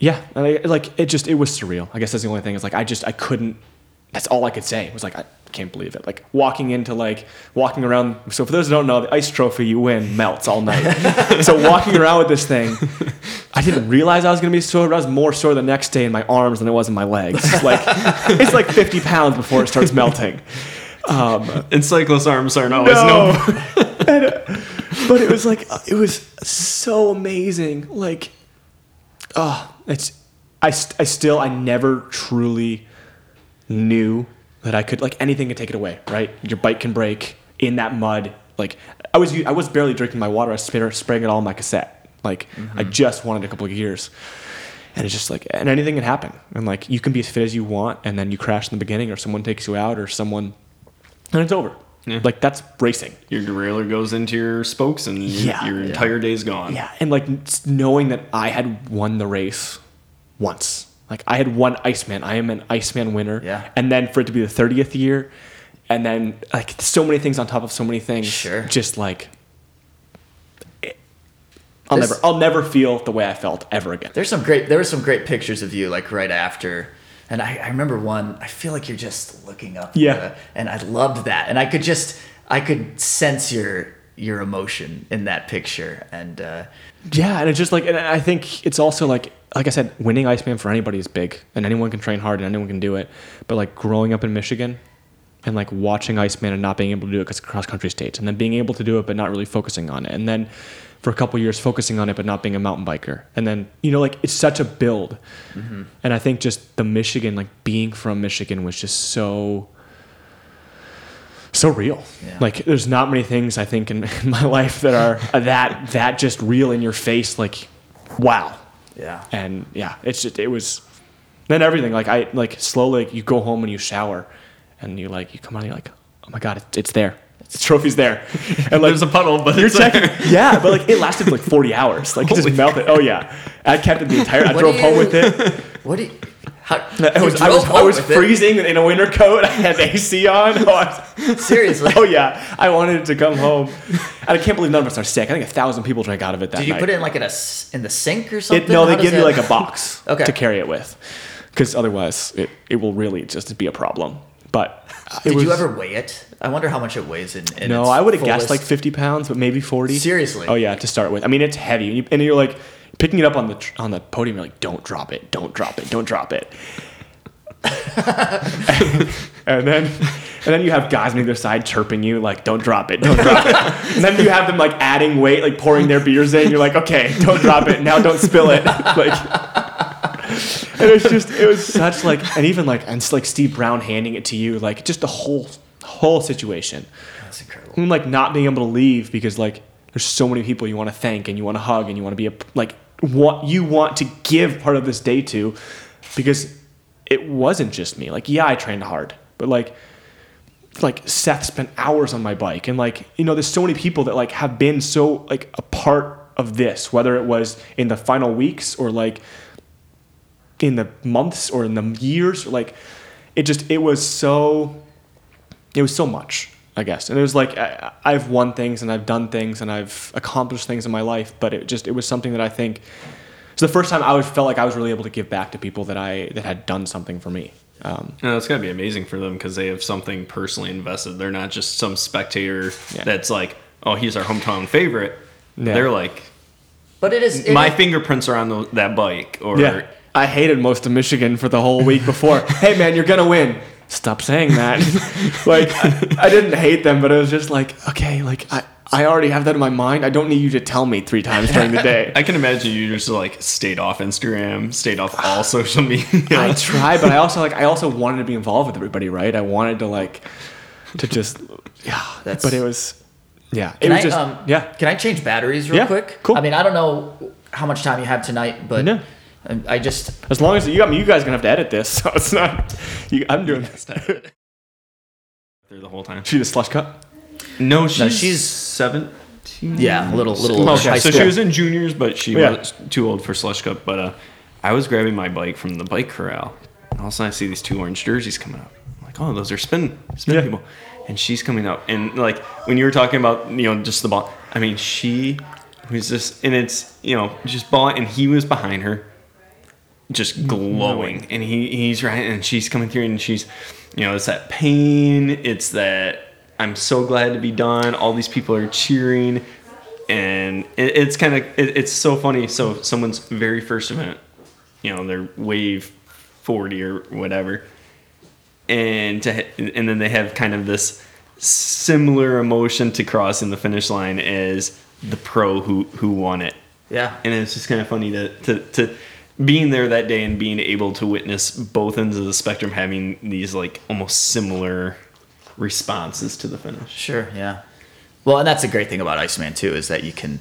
yeah, and I, like it just, it was surreal. I guess that's the only thing It's like, I just, I couldn't, that's all I could say It was like, I can't believe it. Like walking into like, walking around. So for those who don't know, the ice trophy you win melts all night. so walking around with this thing, I didn't realize I was going to be sore. I was more sore the next day in my arms than it was in my legs. It's like, it's like 50 pounds before it starts melting. Um, and cyclist arms aren't always no. And, uh, but it was like it was so amazing. Like, oh, it's I st- I still I never truly knew that I could like anything could take it away. Right, your bike can break in that mud. Like I was I was barely drinking my water. I was spray- spraying it all in my cassette. Like I mm-hmm. just wanted a couple of gears. And it's just like, and anything can happen. And like, you can be as fit as you want, and then you crash in the beginning, or someone takes you out, or someone, and it's over. Like, that's racing. Your derailleur goes into your spokes, and your, Yeah. your Yeah. entire day's gone. Yeah, and like knowing that I had won the race once. Like I had won Iceman. I am an Iceman winner. Yeah. And then for it to be the thirtieth year, and then like so many things on top of so many things. Sure. Just like I'll This- never I'll never feel the way I felt ever again. There's some great. There were some great pictures of you like right after, and I, I remember one. I feel like you're just looking up. Yeah. uh, and I loved that, and I could just I could sense your your emotion in that picture, and uh, Yeah, and it's just like, and I think it's also like, like I said, winning Iceman for anybody is big, and anyone can train hard and anyone can do it. But like growing up in Michigan, and like watching Iceman and not being able to do it because cross country states, and then being able to do it but not really focusing on it, and then for a couple years focusing on it but not being a mountain biker, and then you know like it's such a build, mm-hmm. and I think just the Michigan like being from Michigan was just so so real. Yeah. Like there's not many things I think in, in my life that are that that just real in your face. Like wow, Yeah. and yeah, it's just it was. Then everything like I like slowly like, you go home and you shower, and you like you come out and you're like oh my god it's, it's there. The trophy's there, and like There's a puddle, but you're it's there. checking. Yeah, but like it lasted for like 40 hours. Like it just melted. Oh yeah, I kept it the entire. I What drove do home with it. What do you? How, I was, you I was, I was home with it? freezing in a winter coat. I had AC on. Oh, was- Seriously. oh yeah, I wanted to come home. And I can't believe none of us are sick. I think a thousand people drank out of it that Did you night. put it in like in a s- in the sink or something? It, no, How they give you that- like a box Okay. to carry it with, because otherwise it, it will really just be a problem. But uh, Did you ever weigh it? I wonder how much it weighs in. in No, I would have guessed like 50 pounds, but maybe 40. Seriously? Oh yeah, to start with. I mean, it's heavy, and, you, and you're like picking it up on the tr- on the podium. You're like, don't drop it, don't drop it, don't drop it. and then and then you have guys on either side chirping you like, don't drop it, don't drop it. and then you have them like adding weight, like pouring their beers in. You're like, okay, don't drop it now, don't spill it. like. And it was just, it was such like, and even like, and it's like Steve Brown handing it to you, like just the whole, whole situation That's incredible. and like not being able to leave because like there's so many people you want to thank and you want to hug and you want to be a like what you want to give part of this day to because it wasn't just me like yeah i trained hard but like like seth spent hours on my bike and like you know there's so many people that like have been so like a part of this whether it was in the final weeks or like in the months or in the years like it just it was so it was so much i guess and it was like I, i've won things and i've done things and i've accomplished things in my life but it just it was something that i think it's the first time i was felt like i was really able to give back to people that i that had done something for me um, No, it's gotta be amazing for them because they have something personally invested. They're not just some spectator Yeah. that's like, oh, he's our hometown favorite. Yeah. They're like, But it is it my is- fingerprints are on the, that bike, or yeah i hated most of michigan for the whole week before hey man you're gonna win stop saying that like I, I didn't hate them but it was just like okay like i i already have that in my mind i don't need you to tell me three times during the day I can imagine you just like stayed off Instagram, stayed off all social media. I tried, but I also like I also wanted to be involved with everybody, right? I wanted to like to just yeah. That's- but it was yeah. It Can was I, just um, yeah. Can I change batteries real Yeah, quick? cool. I mean, I don't know how much time you have tonight, but No. I- I just As long as you got me, you guys are gonna have to edit this, so it's not. You, I'm doing this. Through the whole time. She the slush cup. No, she's, she's- seventeen. yeah, a little little Okay, high so school. she was in juniors, but she Yeah. was too old for slush cup. But uh, I was grabbing my bike from the bike corral, and all of a sudden I see these two orange jerseys coming up. I'm like, oh, those are spin spin Yeah. people. And she's coming up, and like when you were talking about you know just the ball. I mean, she was just, and it's you know just ball, and he was behind her, just glowing, and he he's right, and she's coming through, and she's, you know, it's that pain, it's that I'm so glad to be done. All these people are cheering, and it, it's kind of it, it's so funny. So someone's very first event, you know, their wave forty or whatever, and to, and then they have kind of this similar emotion to crossing the finish line as the pro who who won it yeah. and it's just kind of funny to, to to being there that day and being able to witness both ends of the spectrum having these like almost similar responses to the finish. Sure, yeah. Well, and that's a great thing about Iceman too is that you can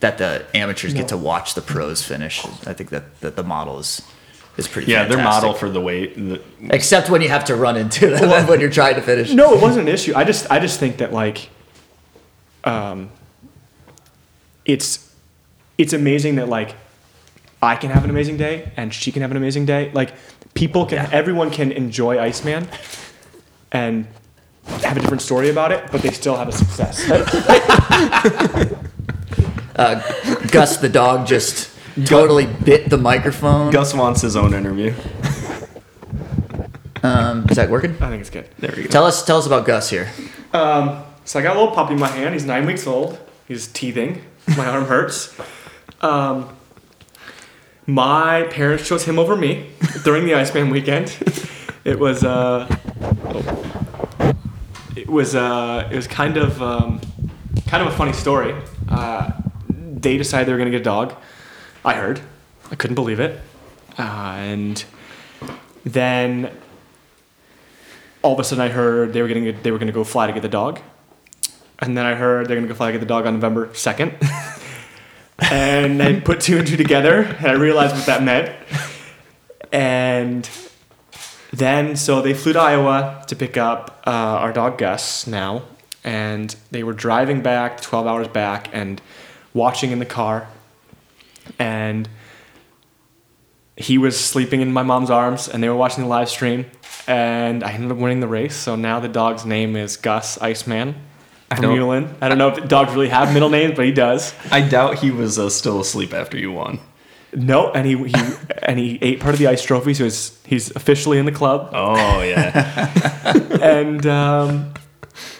that the amateurs get to watch the pros finish. I think that, that the model is is pretty. Yeah, their fantastic. model for the way the, except when you have to run into them when you're trying to finish. No, it wasn't an issue. I just I just think that like, um, it's it's amazing that like I can have an amazing day and she can have an amazing day. Like people can, Yeah. everyone can enjoy Iceman and have a different story about it, but they still have a success. Gus the dog just totally bit the microphone. Gus wants his own interview. Um, is that working? I think it's good. There we go. Tell us, tell us about Gus here. Um, so I got a little puppy in my hand. He's nine weeks old. He's teething. My arm hurts. Um, my parents chose him over me during the Iceman weekend. It was uh, oh, it was uh, it was kind of um, kind of a funny story. Uh, they decided they were gonna get a dog. I heard. I couldn't believe it. Uh, and then all of a sudden, I heard they were getting they were gonna go fly to get the dog. And then I heard they're gonna go fly to get the dog on November second. and I put two and two together, and I realized what that meant. And then, so they flew to Iowa to pick up uh, our dog Gus now, and they were driving back, 12 hours back, and watching in the car. And he was sleeping in my mom's arms, and they were watching the live stream. And I ended up winning the race. So now the dog's name is Gus Iceman from don't- I don't know if dogs really have middle names, but he does. I doubt he was uh, still asleep after you won. No, and he, he and he ate part of the ice trophy, so he's he's officially in the club. Oh yeah. and um,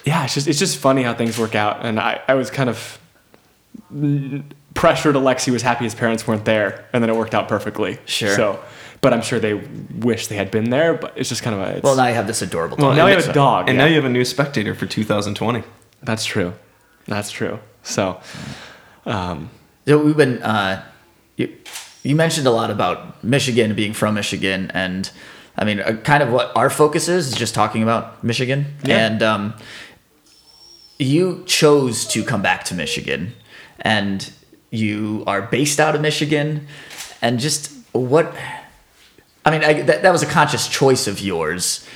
yeah, it's just it's just funny how things work out. And I, I was kind of pressured. Alexey was happy his parents weren't there, and then it worked out perfectly. Sure. So, but I'm sure they wish they had been there. But it's just kind of a. It's, Well, now you have this adorable dog. now you have a dog, and yeah. now you have a new spectator for 2020. That's true. That's true. So, um, So we've been uh, you, you mentioned a lot about Michigan being from Michigan, and I mean, uh, kind of what our focus is is just talking about Michigan. Yeah. And um, you chose to come back to Michigan, and you are based out of Michigan, and just what I mean, I, that that was a conscious choice of yours.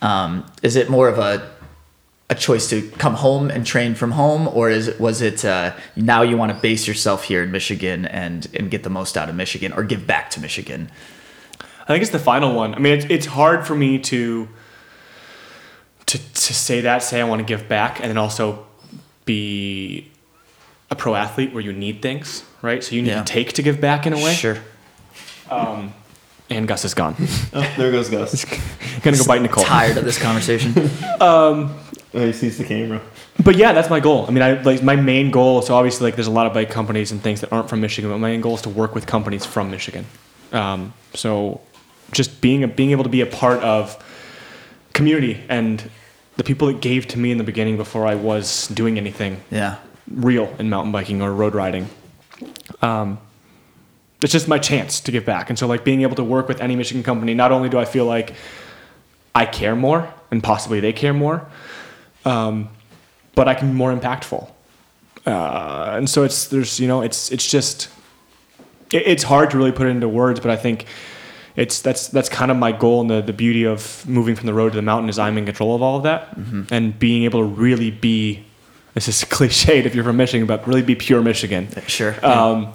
Um, is it more of a a choice to come home and train from home, or is it, was it uh, now you want to base yourself here in Michigan and and get the most out of Michigan, or give back to Michigan? I think it's the final one. I mean, it's, it's hard for me to to to say that, say I want to give back, and then also be a pro athlete where you need things, right? So you need Yeah. to take to give back in a way. Sure. And Gus is gone. Oh, there goes Gus. Gonna go bite Nicole. Tired of this conversation. Oh, he sees the camera. But yeah, that's my goal. I mean, I like my main goal. So obviously, like, there's a lot of bike companies and things that aren't from Michigan. But my main goal is to work with companies from Michigan. Um, so just being a, being able to be a part of community and the people that gave to me in the beginning before I was doing anything yeah. real in mountain biking or road riding. Um, it's just my chance to give back. And so, like, being able to work with any Michigan company, not only do I feel like I care more and possibly they care more, um, but I can be more impactful. Uh, and so it's there's you know it's it's just it, it's hard to really put it into words, but I think it's that's that's kind of my goal and the the beauty of moving from the road to the mountain is I'm in control of all of that and being able to really be this is cliched if you're from Michigan, but really be pure Michigan Sure. um,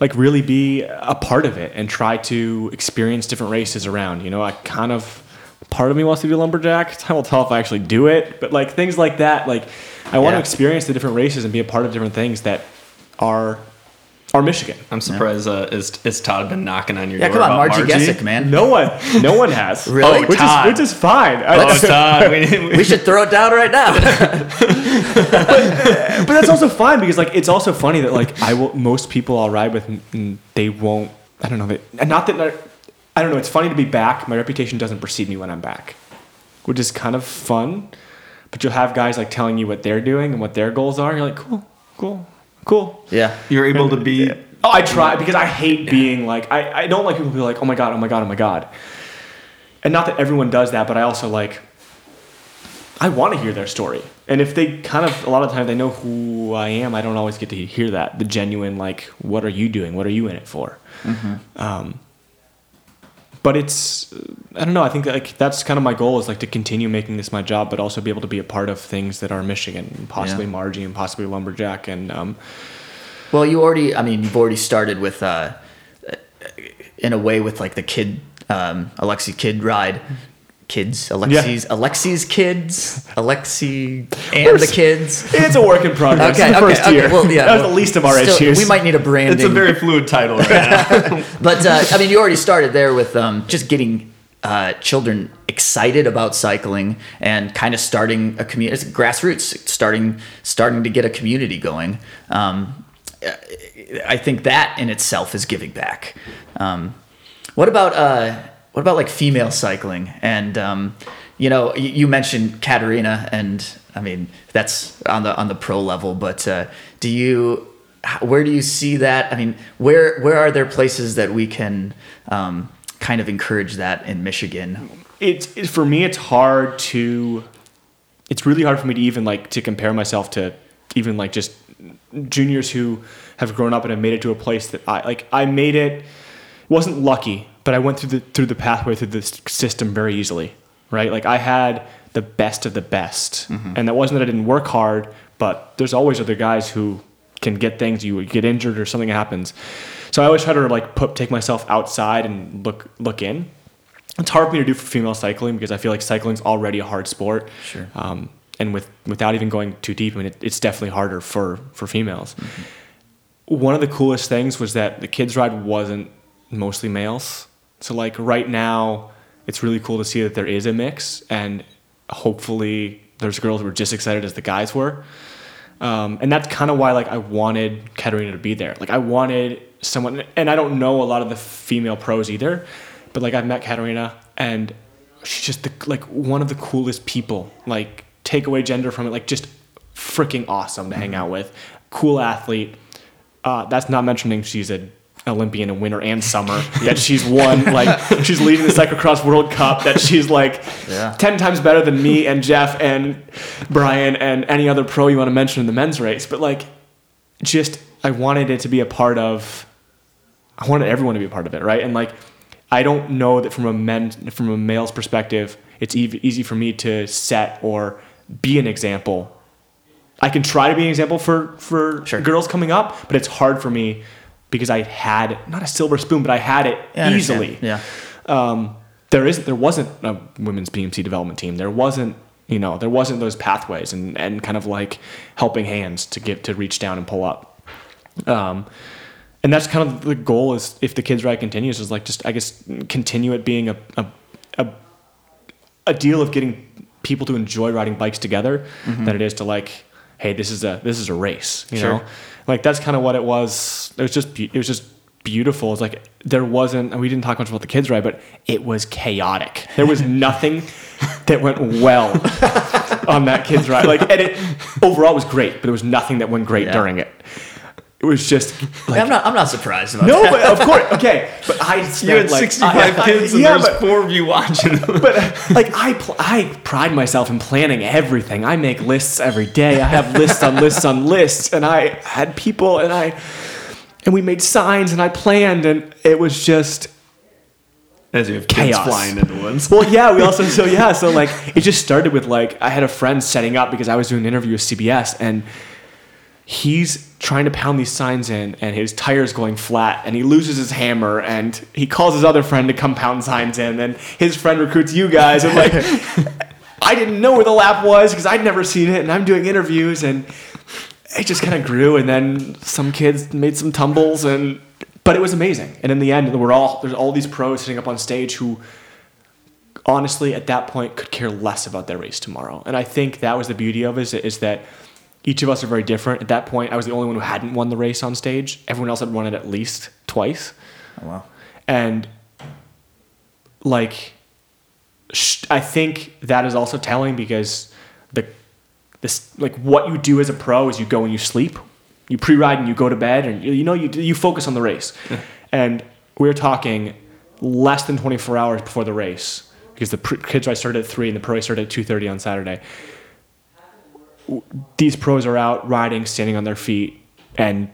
like really be a part of it and try to experience different races around. You know, I kind of part of me wants to do lumberjack. Time will tell if I actually do it, but like things like that, like I want Yeah. to experience the different races and be a part of different things that are are Michigan. I'm surprised. Uh, is is Todd been knocking on your yeah, door? come on, about Marji Gesick, man. No one, no one has. Really? which Todd. is which is fine. Oh, Todd. we, We should throw it down right now. but that's also fine because like it's also funny that like I will most people I'll ride with mm, they won't I don't know they, not that they're- I don't know it's funny to be back my reputation doesn't precede me when I'm back which is kind of fun but you'll have guys like telling you what they're doing and what their goals are you're like cool cool cool yeah. you're able to be. oh I try because I hate being like I, I don't like people who be like oh my god oh my god oh my god and not that everyone does that but I also like I want to hear their story. And if they kind of, a lot of times they know who I am, I don't always get to hear that. The genuine, like, what are you doing? What are you in it for? Um, but it's, I don't know. I think like that's kind of my goal is like to continue making this my job, but also be able to be a part of things that are Michigan, and possibly Yeah. Marji and possibly Lumberjack. And um, Well, you already, I mean, you've already started with, uh, in a way, with like the kid, um, Alexey kid ride. Kids, Alexey's, Alexey's kids, Alexey and the kids. it's a work in progress. Okay, It's the okay, first okay. year. Well, yeah, that was well, the least of our still, issues. We might need a branding. It's a very fluid title right now. But uh, I mean, you already started there with um, just getting uh, children excited about cycling and kind of starting a community, grassroots, starting starting to get a community going. Um, I think that in itself is giving back. Um, what about uh, what about like female cycling and um, you know, you mentioned Katerina, and I mean that's on the on the pro level. But uh, do you, where do you see that? I mean, where where are there places that we can um, kind of encourage that in Michigan? it's it, for me it's hard to it's really hard for me to even like to compare myself to even like just juniors who have grown up and have made it to a place that I like I made it wasn't lucky but I went through the through the pathway through the system very easily right like I had the best of the best and that wasn't that I didn't work hard but there's always other guys who can get things you get injured or something happens so I always try to like put take myself outside and look look in it's hard for me to do for female cycling because I feel like cycling's already a hard sport. Sure. Um, and with without even going too deep, I mean, it, it's definitely harder for for females. One of the coolest things was that the kids ride wasn't mostly males. So like right now, it's really cool to see that there is a mix, and hopefully there's girls who are just excited as the guys were. Um, and that's kind of why like I wanted Katerina to be there. Like I wanted someone, and I don't know a lot of the female pros either, but like I've met Katerina, and she's just the, like one of the coolest people. Like take away gender from it, like just freaking awesome to hang out with. Cool athlete. Uh, that's not mentioning she's an Olympian in winter and summer. that she's won like she's leading the cyclocross World Cup. That she's like Yeah. ten times better than me and Geoff and Brian and any other pro you want to mention in the men's race. But like, just I wanted it to be a part of. I wanted everyone to be a part of it, right? And like, I don't know that from a men from a male's perspective, it's easy easy for me to set or be an example. I can try to be an example for for Sure. girls coming up, but it's hard for me because I had not a silver spoon, but I had it I easily Yeah. um, there is there wasn't a women's BMC development team. There wasn't you know there wasn't those pathways and, and kind of like helping hands to get to reach down and pull up. Um, and that's kind of the goal is if the kids ride continues is like just I guess continue it being a a, a, a deal of getting people to enjoy riding bikes together than it is to like hey this is a this is a race you Sure. know like that's kind of what it was. It was just be- it was just beautiful. It's like there wasn't and we didn't talk much about the kids ride but it was chaotic. There was nothing that went well on that kids ride. Like and it overall it was great but there was nothing that went great Yeah. during it was just like I'm not. I'm not surprised about no that. but of course okay but i You had like 65 I- I- kids and yeah, there's but- four of you watching them. but uh, like I, pl- I pride myself in planning everything. I make lists every day. I have lists on lists on lists, and I had people, and I, and we made signs, and I planned, and it was just As you have kids Chaos. flying into ones. well, yeah. We also so yeah. So like it just started with like I had a friend setting up because I was doing an interview with CBS, and he's trying to pound these signs in and his tire's going flat and he loses his hammer and he calls his other friend to come pound signs in and his friend recruits you guys and like I didn't know where the lap was because I'd never seen it and I'm doing interviews and it just kind of grew and then some kids made some tumbles and but it was amazing. And in the end we're all there's all these pros sitting up on stage who honestly at that point could care less about their race tomorrow. And I think that was the beauty of it is, is that each of us are very different. At that point, I was the only one who hadn't won the race on stage. Everyone else had won it at least twice. Oh, wow. And like, sh- I think that is also telling because the this like what you do as a pro is you go and you sleep, you pre-ride and you go to bed, and you, you know you you focus on the race. and we we're talking less than 24 hours before the race because the pre- kids ride started at three and the pro race started at 2:30 on Saturday these pros are out riding, standing on their feet, and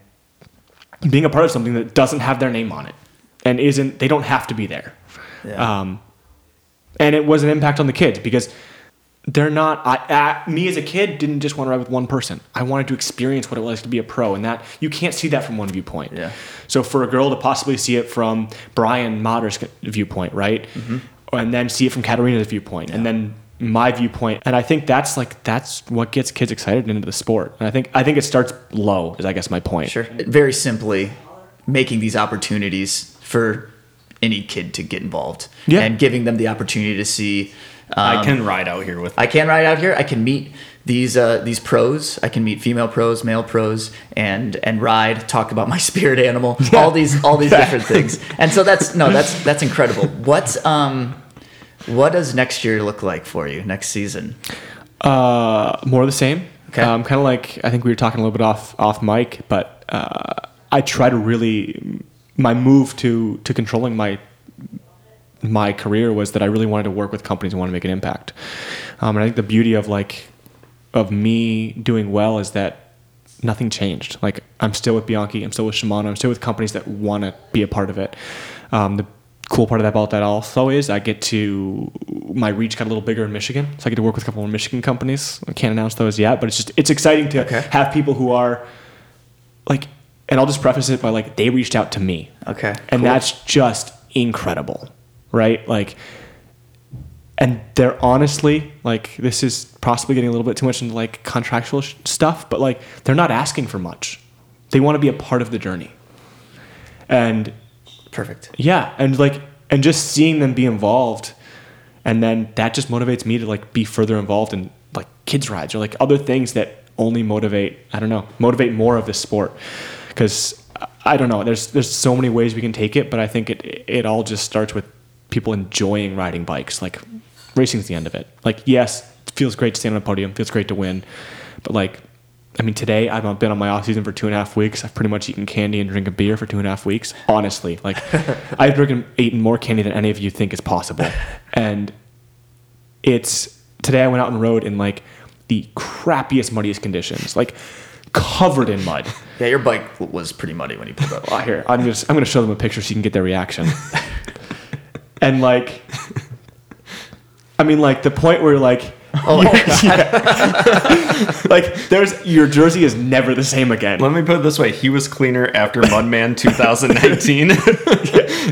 being a part of something that doesn't have their name on it, and isn't. They don't have to be there. Yeah. Um, and it was an impact on the kids because they're not. I, I, me as a kid didn't just want to ride with one person. I wanted to experience what it was to be a pro, and that you can't see that from one viewpoint. Yeah. So for a girl to possibly see it from Brian Matter's viewpoint, right, and then see it from Katerina's viewpoint, and then my viewpoint, and I think that's like that's what gets kids excited into the sport. And I think I think it starts low. Is I guess my point. Sure. Very simply, making these opportunities for any kid to get involved Yeah. and giving them the opportunity to see. Um, I can ride out here with. I can ride out here. I can meet these uh, these pros. I can meet female pros, male pros, and and ride. Talk about my spirit animal. All these all these different things. And so that's no, that's that's incredible. What um, What does next year look like for you? Next season? Uh, more of the same. Okay. Um, kind of like I think we were talking a little bit off off mic, but uh, I try to really my move to to controlling my my career was that I really wanted to work with companies and want to make an impact. Um, and I think the beauty of like of me doing well is that nothing changed. Like I'm still with Bianchi, I'm still with Shimano, I'm still with companies that want to be a part of it. Um, the cool part about that also is I get to my reach got a little bigger in Michigan, so I get to work with a couple more Michigan companies. I can't announce those yet, but it's just it's exciting to Okay. have people who are like, and I'll just preface it by like they reached out to me, Okay. and cool. that's just incredible, right? Like, and they're honestly like this is possibly getting a little bit too much into like contractual sh- stuff, but like they're not asking for much. They want to be a part of the journey, and perfect. yeah, and like and just seeing them be involved, and then that just motivates me to like be further involved in like kids rides or like other things that only motivate I don't know motivate more of the sport because I don't know there's there's so many ways we can take it, but I think it it all just starts with people enjoying riding bikes. Like racing's the end of it. Like yes, it feels great to stand on a podium, feels great to win, but like. I mean, today I've been on my off season for two and a half weeks. I've pretty much eaten candy and drinking beer for two and a half weeks. Honestly, like I've drinking, eaten more candy than any of you think is possible. And it's today I went out and rode in like the crappiest, muddiest conditions, like covered in mud. Yeah, your bike was pretty muddy when you pulled up. Well, here I'm just I'm gonna show them a picture so you can get their reaction. and like, I mean, like the point where like. Oh my Yeah. like there's your jersey is never the same again. Let me put it this way: he was cleaner after Mudman 2019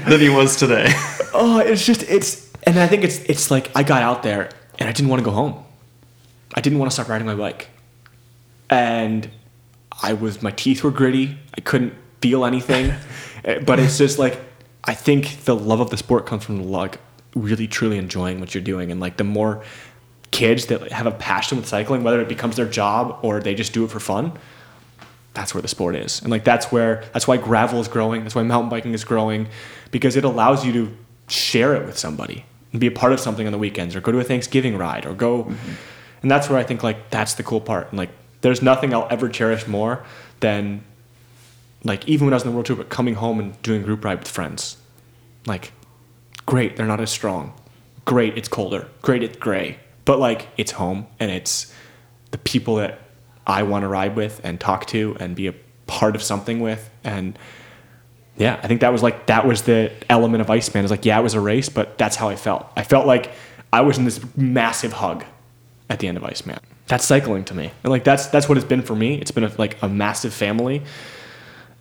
than he was today. Oh, it's just it's, and I think it's it's like I got out there and I didn't want to go home. I didn't want to stop riding my bike, and I was my teeth were gritty. I couldn't feel anything, Eh, but it's just like I think the love of the sport comes from like really truly enjoying what you're doing, and like the more kids that have a passion with cycling, whether it becomes their job or they just do it for fun, that's where the sport is. And like that's where that's why gravel is growing, that's why mountain biking is growing because it allows you to share it with somebody and be a part of something on the weekends or go to a Thanksgiving ride or go mm-hmm. and that's where I think like that's the cool part. And like there's nothing I'll ever cherish more than like even when I was in the world tour but coming home and doing a group ride with friends. Like great, they're not as strong. Great, it's colder. Great, it's gray. But like it's home and it's the people that I want to ride with and talk to and be a part of something with. And yeah, I think that was like that was the element of Iceman. Is like yeah, it was a race, but that's how I felt. I felt like I was in this massive hug at the end of Iceman. That's cycling to me, and like that's that's what it's been for me. It's been a, like a massive family,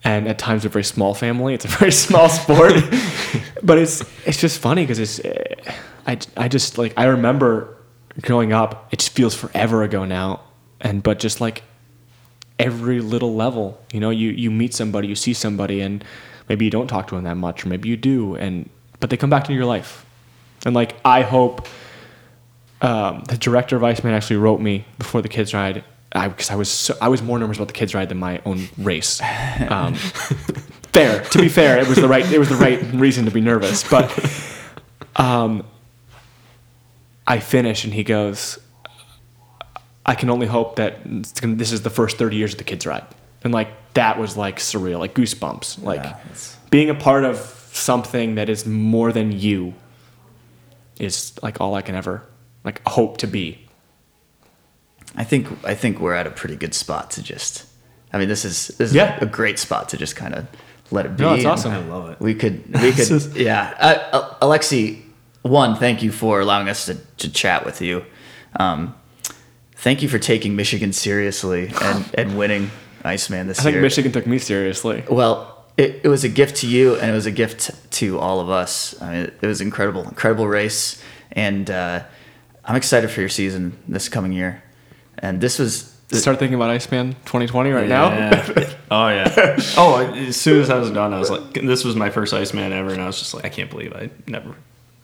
and at times a very small family. It's a very small sport, but it's it's just funny because it's eh, I I just like I remember growing up. It just feels forever ago now, and but just like every little level, you know, you you meet somebody, you see somebody, and maybe you don't talk to them that much, or maybe you do, and but they come back into your life, and like I hope. Um, the director of Iceman actually wrote me before the kids ride because I, was so, I was more nervous about the kids ride than my own race. Um, fair, to be fair, it was the right it was the right reason to be nervous. But um, I finish and he goes, "I can only hope that this is the first thirty years of the kids ride." And like that was like surreal, like goosebumps, like Yeah, being a part of something that is more than you is like all I can ever like hope to be. I think I think we're at a pretty good spot to just. I mean, this is this is Yeah. a great spot to just kind of let it be. No, it's awesome. I love it. We could we could yeah. Uh, Alexey, one, thank you for allowing us to, to chat with you. Um, thank you for taking Michigan seriously and, and winning Iceman this year. I think year. Michigan took me seriously. Well, it, it was a gift to you, and it was a gift to all of us. I mean, it was incredible, incredible race, and uh, I'm excited for your season this coming year. And this was Start thinking about Iceman 2020 right now. Yeah. oh yeah. Oh, as soon as I was done, I was like, "This was my first Iceman ever," and I was just like, "I can't believe I never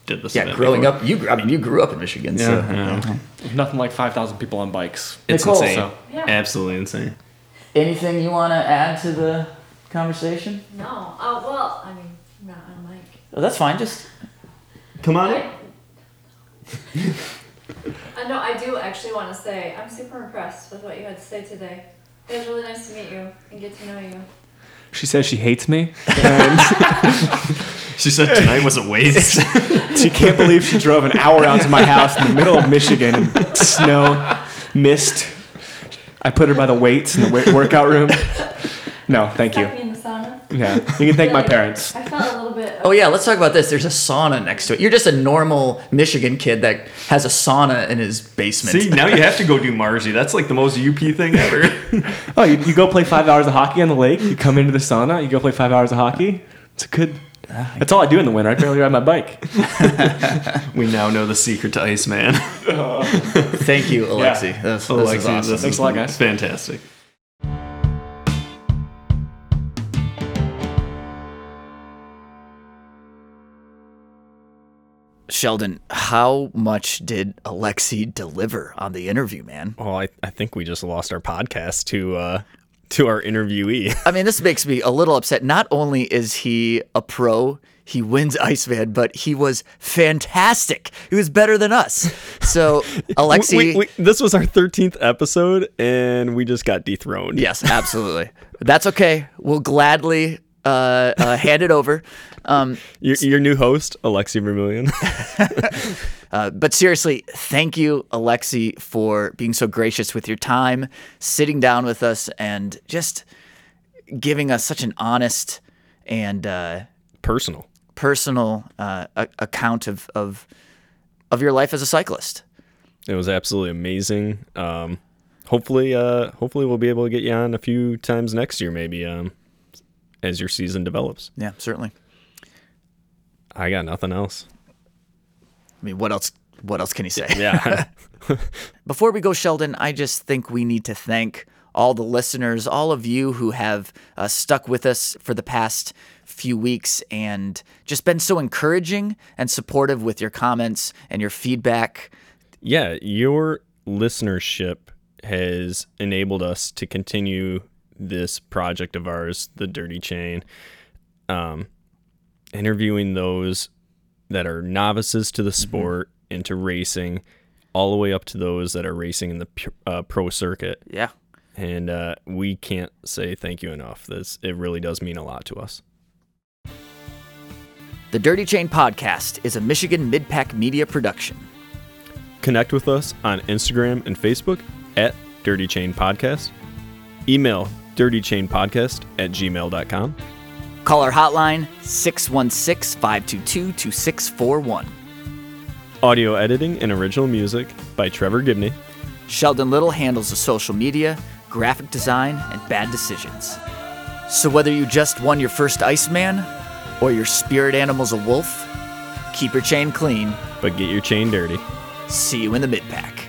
did this." yeah. Growing before." up, you grew- I mean, you grew up in Michigan, so Yeah, yeah. Nothing like 5,000 people on bikes. it's Nicole. insane. So- Yeah. Absolutely insane. anything you want to add to the conversation? No. Oh well, I mean, not on mic. Oh, that's fine. Just Come I, Uh, no, I do actually want to say I'm super impressed with what you had to say today. It was really nice to meet you and get to know you. She says she hates me, and She said tonight was a waste. she can't believe she drove an hour out to my house in the middle of Michigan in snow, mist. I put her by the weights in the wa- workout room. No, thank you. In the sauna. Yeah, you can thank my parents. I felt a little bit. Oh yeah, let's talk about this. There's a sauna next to it. You're just a normal Michigan kid that has a sauna in his basement. See, now you have to go do Marji. That's like the most UP thing ever. Oh, you, you go play five hours of hockey on the lake. You come into the sauna. You go play five hours of hockey. It's a good. That's all I do in the winter. I barely ride my bike. we now know the secret to Iceman. Thank you, Alexey. Yeah. This, this Alexey, is awesome. this Thanks a lot, guys. Fantastic. Sheldon, how much did Alexey deliver on the interview, man? Well, I, I think we just lost our podcast to uh, to our interviewee. I mean, this makes me a little upset. Not only is he a pro, he wins Iceman, but he was fantastic. He was better than us. So, Alexey. We- we- this was our 13th episode, and we just got dethroned. Yes, absolutely. That's okay. We'll gladly uh, uh, hand it over. Um, Your, your new host, Alexey Vermeulen. Uh, but seriously, thank you, Alexey, for being so gracious with your time, sitting down with us, and just giving us such an honest and uh, Personal. personal uh, a- account of, of of your life as a cyclist. It was absolutely amazing. Um, hopefully, uh, hopefully we'll be able to get you on a few times next year, maybe um, as your season develops. Yeah, certainly. I got nothing else. I mean, what else? What else can you say? Yeah. Before we go, Sheldon, I just think we need to thank all the listeners, all of you who have uh, stuck with us for the past few weeks and just been so encouraging and supportive with your comments and your feedback. yeah, your listenership has enabled us to continue this project of ours, the Dirty Chain, um, interviewing those that are novices to the sport into racing, all the way up to those that are racing in the uh, pro circuit. Yeah. And uh, we can't say thank you enough. This it really does mean a lot to us. The Dirty Chain Podcast is a Michigan Midpack Media production. Connect with us on Instagram and Facebook at Dirty Chain Podcast. Email dirtychainpodcast at gmail.com. Call our hotline 616 522 2641. Audio editing and original music by Trevor Gibney. Sheldon Little handles the social media, graphic design, and bad decisions. So whether you just won your first Iceman or your spirit animal's a wolf, keep your chain clean. But get your chain dirty. See you in the midpack.